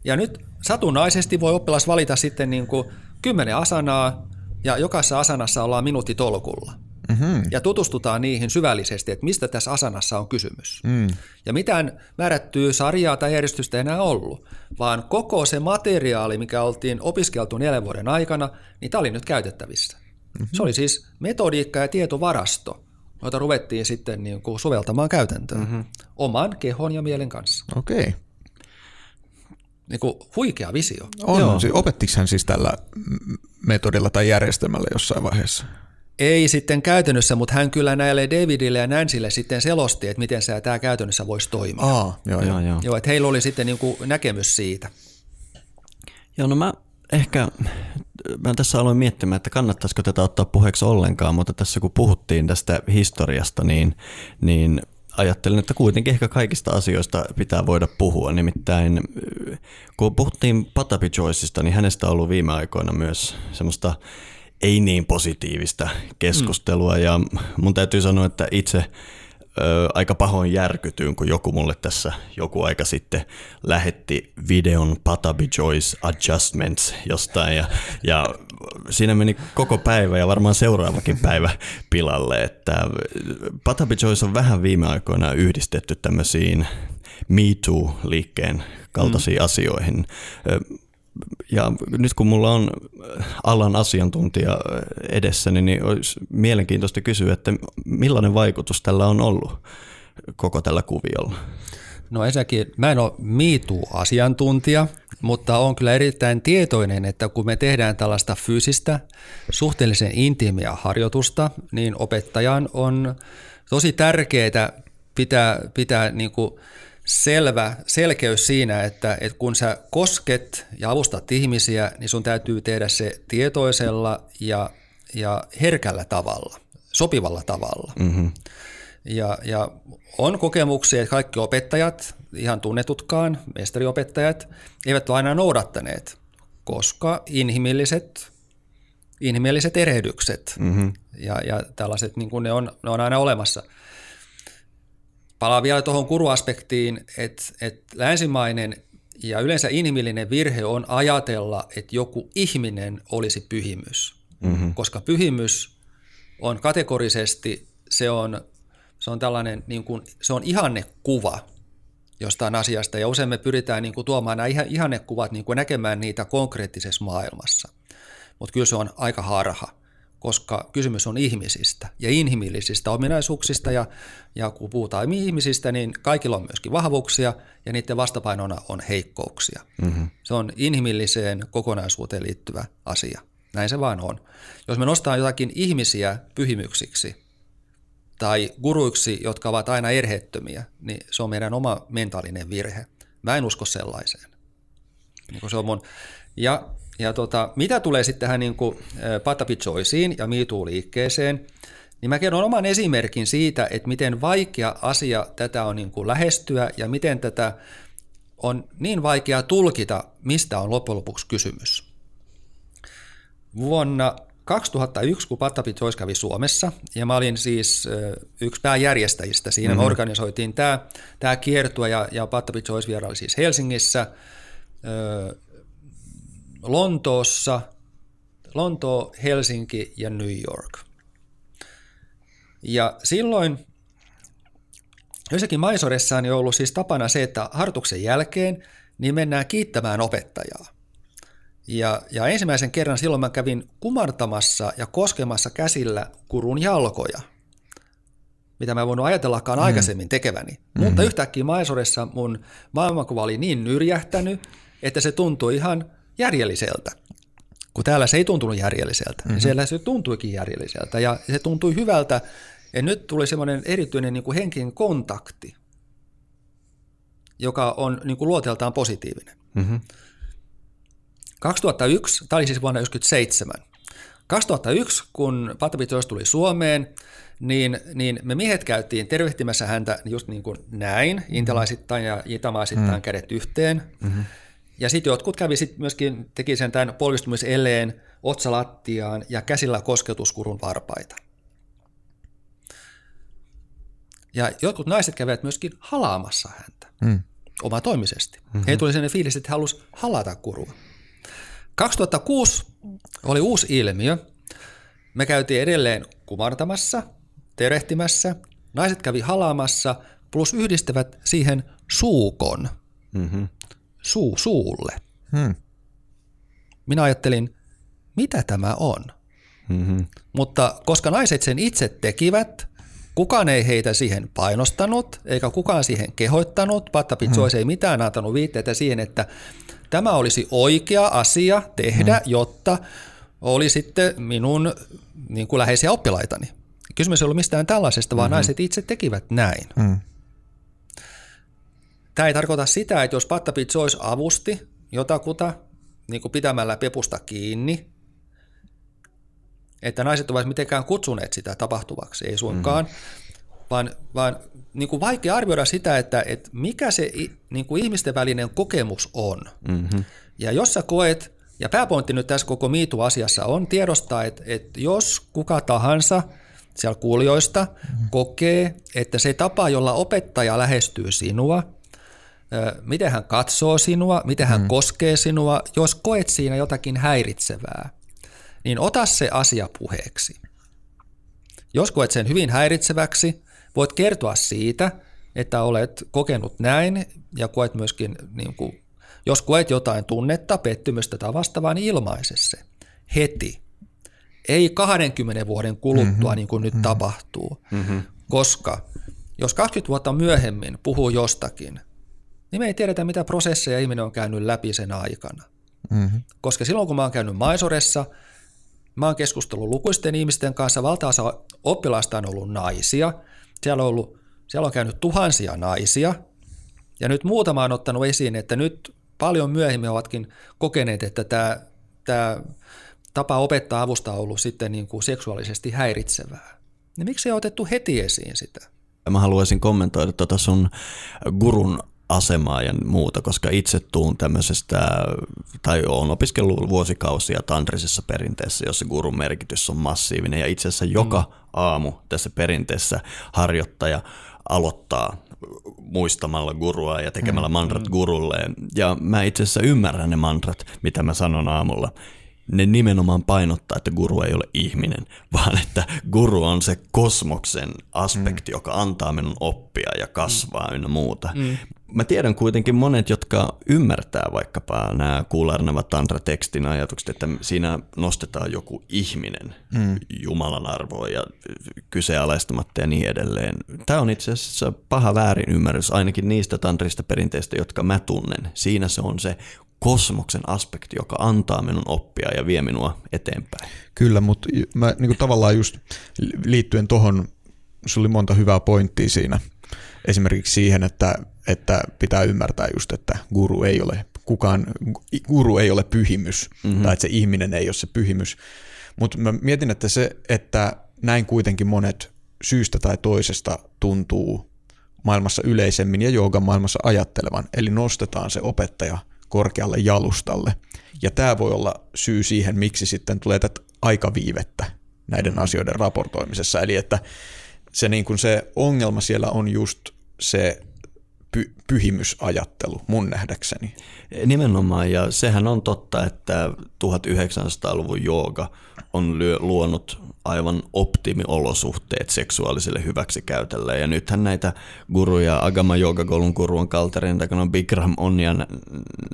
Ja nyt satunnaisesti voi oppilas valita sitten niin kuin kymmenen asanaa, ja jokaisessa asanassa ollaan minuutti tolkulla. Mm-hmm. Ja tutustutaan niihin syvällisesti, että mistä tässä asanassa on kysymys. Mm. Ja mitään määrättyä sarjaa tai järjestystä ei enää ollut, vaan koko se materiaali, mikä oltiin opiskeltu neljän vuoden aikana, niin tämä oli nyt käytettävissä. Mm-hmm. Se oli siis metodiikka ja tietovarasto, jota ruvettiin sitten niin kuin soveltamaan käytäntöön mm-hmm. oman kehon ja mielen kanssa.
Okei. Okay
niin kuin huikea visio.
On, Joo. Siis opettiko hän siis tällä metodilla tai järjestelmällä jossain vaiheessa?
Ei sitten käytännössä, mutta hän kyllä näille Davidille ja Nancylle sitten selosti, että miten se tämä käytännössä voisi toimia.
Aa, joo, joo.
joo. joo että heillä oli sitten niin kuin näkemys siitä.
Joo, no mä ehkä, mä tässä aloin miettimään, että kannattaisiko tätä ottaa puheeksi ollenkaan, mutta tässä kun puhuttiin tästä historiasta, niin, niin ajattelin, että kuitenkin ehkä kaikista asioista pitää voida puhua. Nimittäin kun puhuttiin Patapi Joyceista, niin hänestä on ollut viime aikoina myös semmoista ei niin positiivista keskustelua. Mm. Ja mun täytyy sanoa, että itse ö, aika pahoin järkytyin, kun joku mulle tässä joku aika sitten lähetti videon Patabi Joyce Adjustments jostain ja, ja siinä meni koko päivä ja varmaan seuraavakin päivä pilalle, että Patabi Joyce on vähän viime aikoina yhdistetty tämmöisiin Me Too-liikkeen kaltaisiin mm. asioihin. Ja nyt kun mulla on alan asiantuntija edessäni, niin olisi mielenkiintoista kysyä, että millainen vaikutus tällä on ollut koko tällä kuviolla?
No ensinnäkin, mä en ole MeToo-asiantuntija, mutta on kyllä erittäin tietoinen, että kun me tehdään tällaista fyysistä, suhteellisen intiimiä harjoitusta, niin opettajan on tosi tärkeää pitää, pitää niin kuin selvä selkeys siinä, että, että kun sä kosket ja avustat ihmisiä, niin sun täytyy tehdä se tietoisella ja, ja herkällä tavalla, sopivalla tavalla. Mm-hmm. Ja, ja on kokemuksia, että kaikki opettajat, ihan tunnetutkaan, mestariopettajat, eivät ole aina noudattaneet, koska inhimilliset, inhimilliset erehdykset mm-hmm. ja, ja tällaiset, niin kuin ne, on, ne on aina olemassa – Palaan vielä tuohon kuruaspektiin, että, että länsimainen ja yleensä inhimillinen virhe on ajatella, että joku ihminen olisi pyhimys, mm-hmm. koska pyhimys on kategorisesti, se on, se on tällainen, niin kuin, se on ihanne kuva jostain asiasta ja usein me pyritään niin kuin tuomaan nämä ihannekuvat niin kuin näkemään niitä konkreettisessa maailmassa. Mutta kyllä se on aika harha, koska kysymys on ihmisistä ja inhimillisistä ominaisuuksista ja, ja kun puhutaan ihmisistä, niin kaikilla on myöskin vahvuuksia ja niiden vastapainona on heikkouksia. Mm-hmm. Se on inhimilliseen kokonaisuuteen liittyvä asia. Näin se vaan on. Jos me nostaa jotakin ihmisiä pyhimyksiksi tai guruiksi, jotka ovat aina erheettömiä, niin se on meidän oma mentaalinen virhe. Mä en usko sellaiseen. Niin se on mun. Ja, ja tota, mitä tulee sitten tähän niin kuin ja MeToo-liikkeeseen, niin mä kerron oman esimerkin siitä, että miten vaikea asia tätä on niin kuin lähestyä ja miten tätä on niin vaikea tulkita, mistä on loppujen lopuksi kysymys. Vuonna 2001, kun Choice kävi Suomessa, ja mä olin siis yksi pääjärjestäjistä siinä, mm-hmm. me organisoitiin tämä, tämä kiertue, ja, ja Choice vieraili siis Helsingissä, Lontoossa, Lontoo, Helsinki ja New York. Ja silloin jossakin Maisoressa on ollut siis tapana se, että hartuksen jälkeen niin mennään kiittämään opettajaa. Ja, ja ensimmäisen kerran silloin mä kävin kumartamassa ja koskemassa käsillä kurun jalkoja, mitä mä en voinut ajatellakaan mm. aikaisemmin tekeväni. Mm-hmm. Mutta yhtäkkiä Maisoressa mun maailmankuva oli niin nyrjähtänyt, että se tuntui ihan järjelliseltä. Kun täällä se ei tuntunut järjelliseltä, mm-hmm. niin siellä se tuntuikin järjelliseltä. Ja se tuntui hyvältä, ja nyt tuli semmoinen erityinen niin kuin henkin kontakti, joka on niin kuin luoteeltaan positiivinen. Mm-hmm. 2001, tämä oli siis vuonna 1997. 2001, kun Patapitos tuli Suomeen, niin, niin me miehet käytiin tervehtimässä häntä just niin kuin näin, mm-hmm. intelaisittain ja itamaisittain mm-hmm. kädet yhteen. Mm-hmm. Ja sitten jotkut kävi sit myöskin, teki sen tämän polvistumiseleen otsalattiaan ja käsillä kosketuskurun varpaita. Ja jotkut naiset kävivät myöskin halaamassa häntä mm. omatoimisesti. Mm-hmm. He tuli sellainen fiilis, että he halusivat halata kurua. 2006 oli uusi ilmiö. Me käytiin edelleen kumartamassa, terehtimässä, naiset kävi halaamassa, plus yhdistävät siihen suukon, mm-hmm. Suu suulle. Hmm. Minä ajattelin, mitä tämä on? Mm-hmm. Mutta koska naiset sen itse tekivät, kukaan ei heitä siihen painostanut, eikä kukaan siihen kehoittanut, Patta hmm. ei mitään antanut viitteitä siihen, että Tämä olisi oikea asia tehdä, mm. jotta oli sitten minun niin kuin läheisiä oppilaitani. Kysymys ei ollut mistään tällaisesta, vaan mm-hmm. naiset itse tekivät näin. Mm. Tämä ei tarkoita sitä, että jos Pattapit olisi avusti jotakuta niin kuin pitämällä pepusta kiinni, että naiset ovat mitenkään kutsuneet sitä tapahtuvaksi, ei suinkaan, mm-hmm. vaan, vaan niin kuin vaikea arvioida sitä, että, että mikä se niin kuin ihmisten välinen kokemus on. Mm-hmm. Ja jos sä koet, ja pääpointti nyt tässä koko Miitu-asiassa on tiedostaa, että, että jos kuka tahansa siellä kuulijoista mm-hmm. kokee, että se tapa, jolla opettaja lähestyy sinua, miten hän katsoo sinua, miten hän mm. koskee sinua, jos koet siinä jotakin häiritsevää, niin ota se asia puheeksi. Jos koet sen hyvin häiritseväksi, Voit kertoa siitä, että olet kokenut näin ja koet myöskin, niin kuin, jos koet jotain tunnetta, pettymystä tai vastaavaa, niin ilmaise se heti. Ei 20 vuoden kuluttua mm-hmm. niin kuin nyt mm-hmm. tapahtuu, mm-hmm. koska jos 20 vuotta myöhemmin puhuu jostakin, niin me ei tiedetä, mitä prosesseja ihminen on käynyt läpi sen aikana. Mm-hmm. Koska silloin, kun mä oon käynyt Maisoressa, mä oon keskustellut lukuisten ihmisten kanssa, valtaosa oppilaista on ollut naisia, siellä on, ollut, siellä on käynyt tuhansia naisia, ja nyt muutama on ottanut esiin, että nyt paljon myöhemmin ovatkin kokeneet, että tämä, tämä tapa opettaa avusta on ollut sitten niin kuin seksuaalisesti häiritsevää. Niin miksi ei otettu heti esiin sitä?
Mä haluaisin kommentoida tuota sun gurun asemaa ja muuta, koska itse tuun tämmöisestä, tai olen opiskellut vuosikausia tantrisessa perinteessä, jossa gurun merkitys on massiivinen, ja itse asiassa joka mm. aamu tässä perinteessä harjoittaja aloittaa muistamalla gurua ja tekemällä mm. mantrat mm. gurulleen. Ja mä itse asiassa ymmärrän ne mantrat, mitä mä sanon aamulla ne nimenomaan painottaa, että guru ei ole ihminen, vaan että guru on se kosmoksen aspekti, mm. joka antaa minun oppia ja kasvaa mm. ynnä muuta. Mm. Mä tiedän kuitenkin monet, jotka ymmärtää vaikkapa nämä Kuularnava Tantra-tekstin ajatukset, että siinä nostetaan joku ihminen mm. Jumalan arvoon ja kyseenalaistamatta ja niin edelleen. Tämä on itse asiassa paha väärin ymmärrys ainakin niistä tantrista perinteistä, jotka mä tunnen. Siinä se on se kosmoksen aspekti, joka antaa minun oppia ja vie minua eteenpäin.
Kyllä, mutta mä niin kuin tavallaan just liittyen tuohon, sulla oli monta hyvää pointtia siinä. Esimerkiksi siihen, että, että pitää ymmärtää just, että guru ei ole kukaan, guru ei ole pyhimys, mm-hmm. tai että se ihminen ei ole se pyhimys. Mutta mä mietin, että se, että näin kuitenkin monet syystä tai toisesta tuntuu maailmassa yleisemmin ja joogan maailmassa ajattelevan. Eli nostetaan se opettaja korkealle jalustalle. Ja tämä voi olla syy siihen, miksi sitten tulee tätä aikaviivettä näiden asioiden raportoimisessa. Eli että se, niin kuin se ongelma siellä on just se py, pyhimysajattelu mun nähdäkseni.
Nimenomaan, ja sehän on totta, että 1900-luvun jooga on luonut aivan optimiolosuhteet seksuaaliselle hyväksikäytölle. Ja nythän näitä guruja, Agama Yoga Golun guru on kalterin takana, Bikram on ja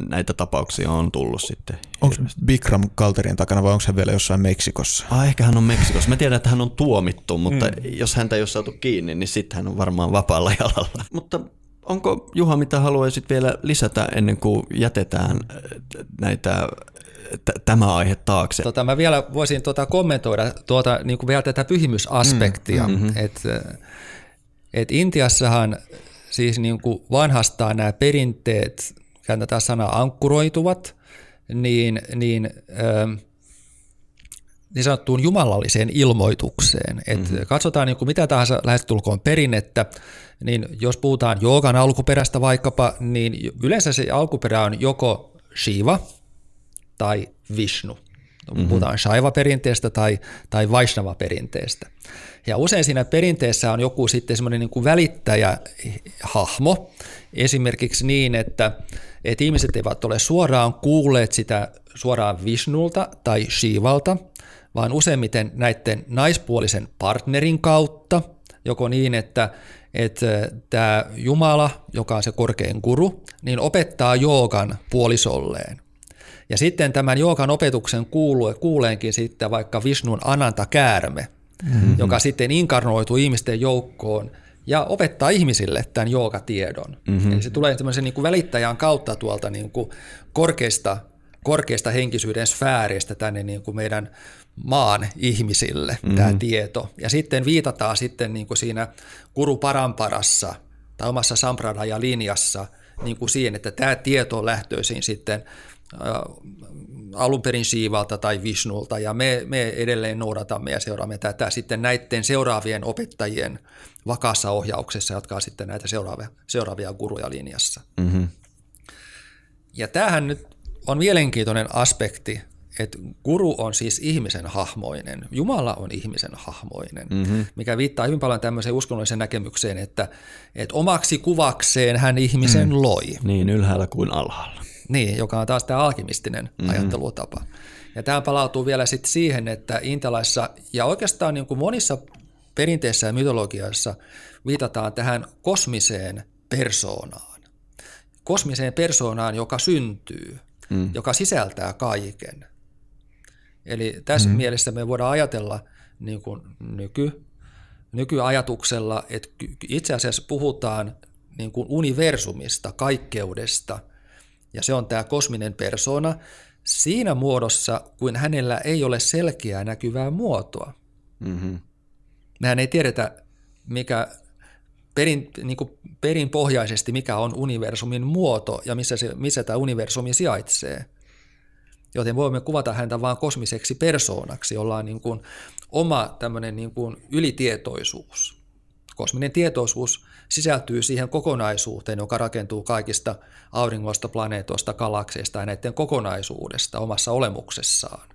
näitä tapauksia on tullut sitten.
Onko Bikram kalterin takana vai onko hän vielä jossain Meksikossa?
Ah, ehkä hän on Meksikossa. Mä tiedän, että hän on tuomittu, mutta mm. jos häntä ei ole saatu kiinni, niin sitten hän on varmaan vapaalla jalalla. Mutta onko Juha, mitä haluaisit vielä lisätä ennen kuin jätetään näitä t- tämä aihe taakse.
Tota, mä vielä voisin tuota kommentoida tuota, niin kuin vielä tätä pyhimysaspektia. Mm, mm-hmm. Et, et Intiassahan siis niin kuin vanhastaan nämä perinteet, käytetään sanaa ankkuroituvat, niin, niin, ähm, niin sanottuun jumalalliseen ilmoitukseen. Et mm-hmm. Katsotaan niin kuin mitä tahansa lähestulkoon perinnettä, niin jos puhutaan joogan alkuperästä vaikkapa, niin yleensä se alkuperä on joko Shiva – tai Vishnu. Mm-hmm. Puhutaan Shaiva-perinteestä tai, tai Vaishnava-perinteestä. Ja usein siinä perinteessä on joku sitten semmoinen niin välittäjähahmo, esimerkiksi niin, että, että ihmiset eivät ole suoraan kuulleet sitä suoraan Vishnulta tai Shivalta, vaan useimmiten näiden naispuolisen partnerin kautta, joko niin, että, että tämä Jumala, joka on se korkein guru, niin opettaa joogan puolisolleen. Ja sitten tämän joogan opetuksen kuulue, kuuleenkin sitten vaikka Visnun Ananta Käärme, mm-hmm. joka sitten inkarnoituu ihmisten joukkoon ja opettaa ihmisille tämän joogatiedon. Mm-hmm. Eli se tulee tämmöisen niin kuin välittäjän kautta tuolta niin kuin korkeista, korkeista henkisyyden sfääristä tänne niin kuin meidän maan ihmisille mm-hmm. tämä tieto. Ja sitten viitataan sitten niin kuin siinä Guru Paramparassa tai omassa Sampradaya-linjassa niin kuin siihen, että tämä tieto on lähtöisin sitten alun perin Siivalta tai Visnulta, ja me, me edelleen noudatamme ja seuraamme tätä sitten näiden seuraavien opettajien vakaassa ohjauksessa, jotka on sitten näitä seuraavia, seuraavia guruja linjassa. Mm-hmm. Ja tämähän nyt on mielenkiintoinen aspekti, että guru on siis ihmisen hahmoinen, Jumala on ihmisen hahmoinen, mm-hmm. mikä viittaa hyvin paljon tämmöiseen uskonnolliseen näkemykseen, että, että omaksi kuvakseen hän ihmisen mm. loi.
Niin ylhäällä kuin alhaalla.
Niin, joka on taas tämä alkemistinen mm-hmm. ajattelutapa. Ja tämä palautuu vielä sitten siihen, että intalaissa ja oikeastaan niin kuin monissa perinteissä ja mytologiassa viitataan tähän kosmiseen persoonaan. Kosmiseen persoonaan, joka syntyy, mm. joka sisältää kaiken. Eli tässä mm. mielessä me voidaan ajatella niin kuin nyky, nykyajatuksella, että itse asiassa puhutaan niin kuin universumista, kaikkeudesta – ja se on tämä kosminen persona siinä muodossa, kuin hänellä ei ole selkeää näkyvää muotoa. Mm-hmm. Mehän ei tiedetä, mikä perin, niin kuin perinpohjaisesti, mikä on universumin muoto ja missä, se, missä tämä universumi sijaitsee. Joten voimme kuvata häntä vain kosmiseksi persoonaksi, jolla on niin kuin oma tämmöinen niin kuin ylitietoisuus. Kosminen tietoisuus sisältyy siihen kokonaisuuteen, joka rakentuu kaikista auringoista, planeetoista, galakseista ja näiden kokonaisuudesta omassa olemuksessaan.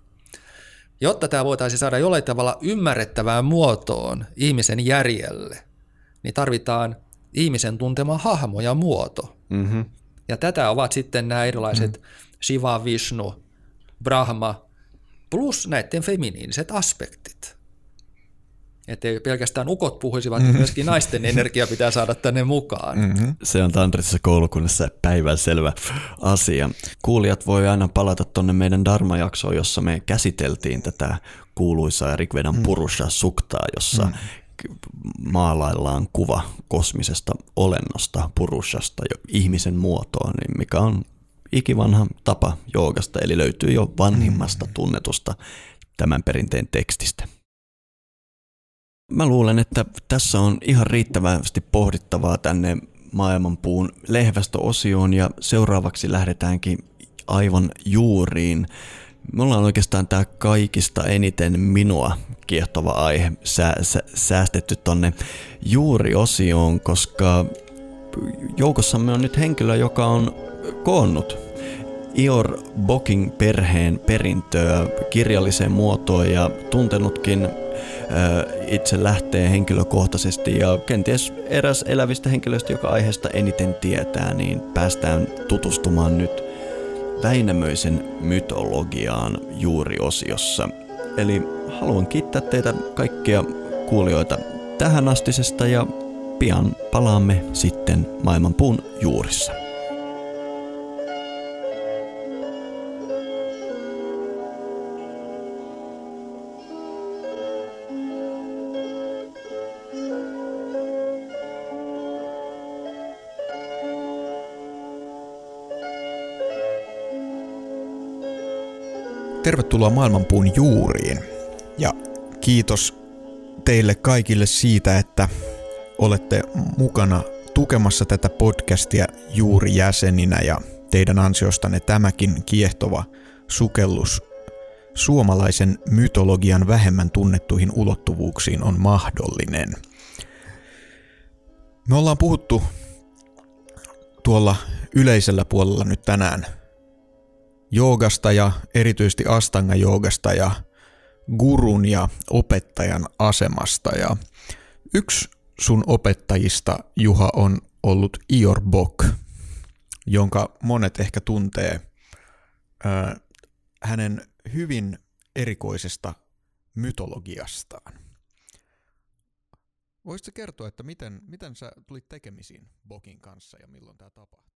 Jotta tämä voitaisiin saada jollain tavalla ymmärrettävään muotoon ihmisen järjelle, niin tarvitaan ihmisen tuntema hahmo ja muoto. Mm-hmm. Ja tätä ovat sitten nämä erilaiset mm-hmm. Shiva, Vishnu, Brahma, plus näiden feminiiniset aspektit. Että ei pelkästään ukot puhuisi, vaan mm-hmm. myöskin naisten energia pitää saada tänne mukaan. Mm-hmm.
Se on Tantrisessa koulukunnassa päivän selvä asia. Kuulijat voi aina palata tuonne meidän Dharma-jaksoon, jossa me käsiteltiin tätä kuuluisaa Rikvedan mm. Purusha Suktaa, jossa mm maalaillaan kuva kosmisesta olennosta, purushasta, jo ihmisen muotoon, niin mikä on ikivanha tapa joogasta, eli löytyy jo vanhimmasta mm. tunnetusta tämän perinteen tekstistä. Mä luulen, että tässä on ihan riittävästi pohdittavaa tänne maailmanpuun lehvästöosioon ja seuraavaksi lähdetäänkin aivan juuriin. Me ollaan oikeastaan tämä kaikista eniten minua kiehtova aihe sä, sä, säästetty tonne juuriosioon, koska joukossamme on nyt henkilö, joka on koonnut Ior Boking perheen perintöä kirjalliseen muotoon ja tuntenutkin itse lähtee henkilökohtaisesti ja kenties eräs elävistä henkilöistä, joka aiheesta eniten tietää, niin päästään tutustumaan nyt Väinämöisen mytologiaan juuriosiossa. Eli haluan kiittää teitä kaikkia kuulijoita tähän astisesta ja pian palaamme sitten maailmanpuun juurissa.
Tervetuloa Maailmanpuun juuriin ja kiitos teille kaikille siitä, että olette mukana tukemassa tätä podcastia juuri jäseninä ja teidän ansiostanne tämäkin kiehtova sukellus suomalaisen mytologian vähemmän tunnettuihin ulottuvuuksiin on mahdollinen. Me ollaan puhuttu tuolla yleisellä puolella nyt tänään joogasta ja erityisesti astanga joogasta ja gurun ja opettajan asemasta. Ja yksi sun opettajista, Juha, on ollut Ior Bok, jonka monet ehkä tuntee hänen hyvin erikoisesta mytologiastaan. Voisitko kertoa, että miten, miten sä tulit tekemisiin Bokin kanssa ja milloin tämä tapahtui?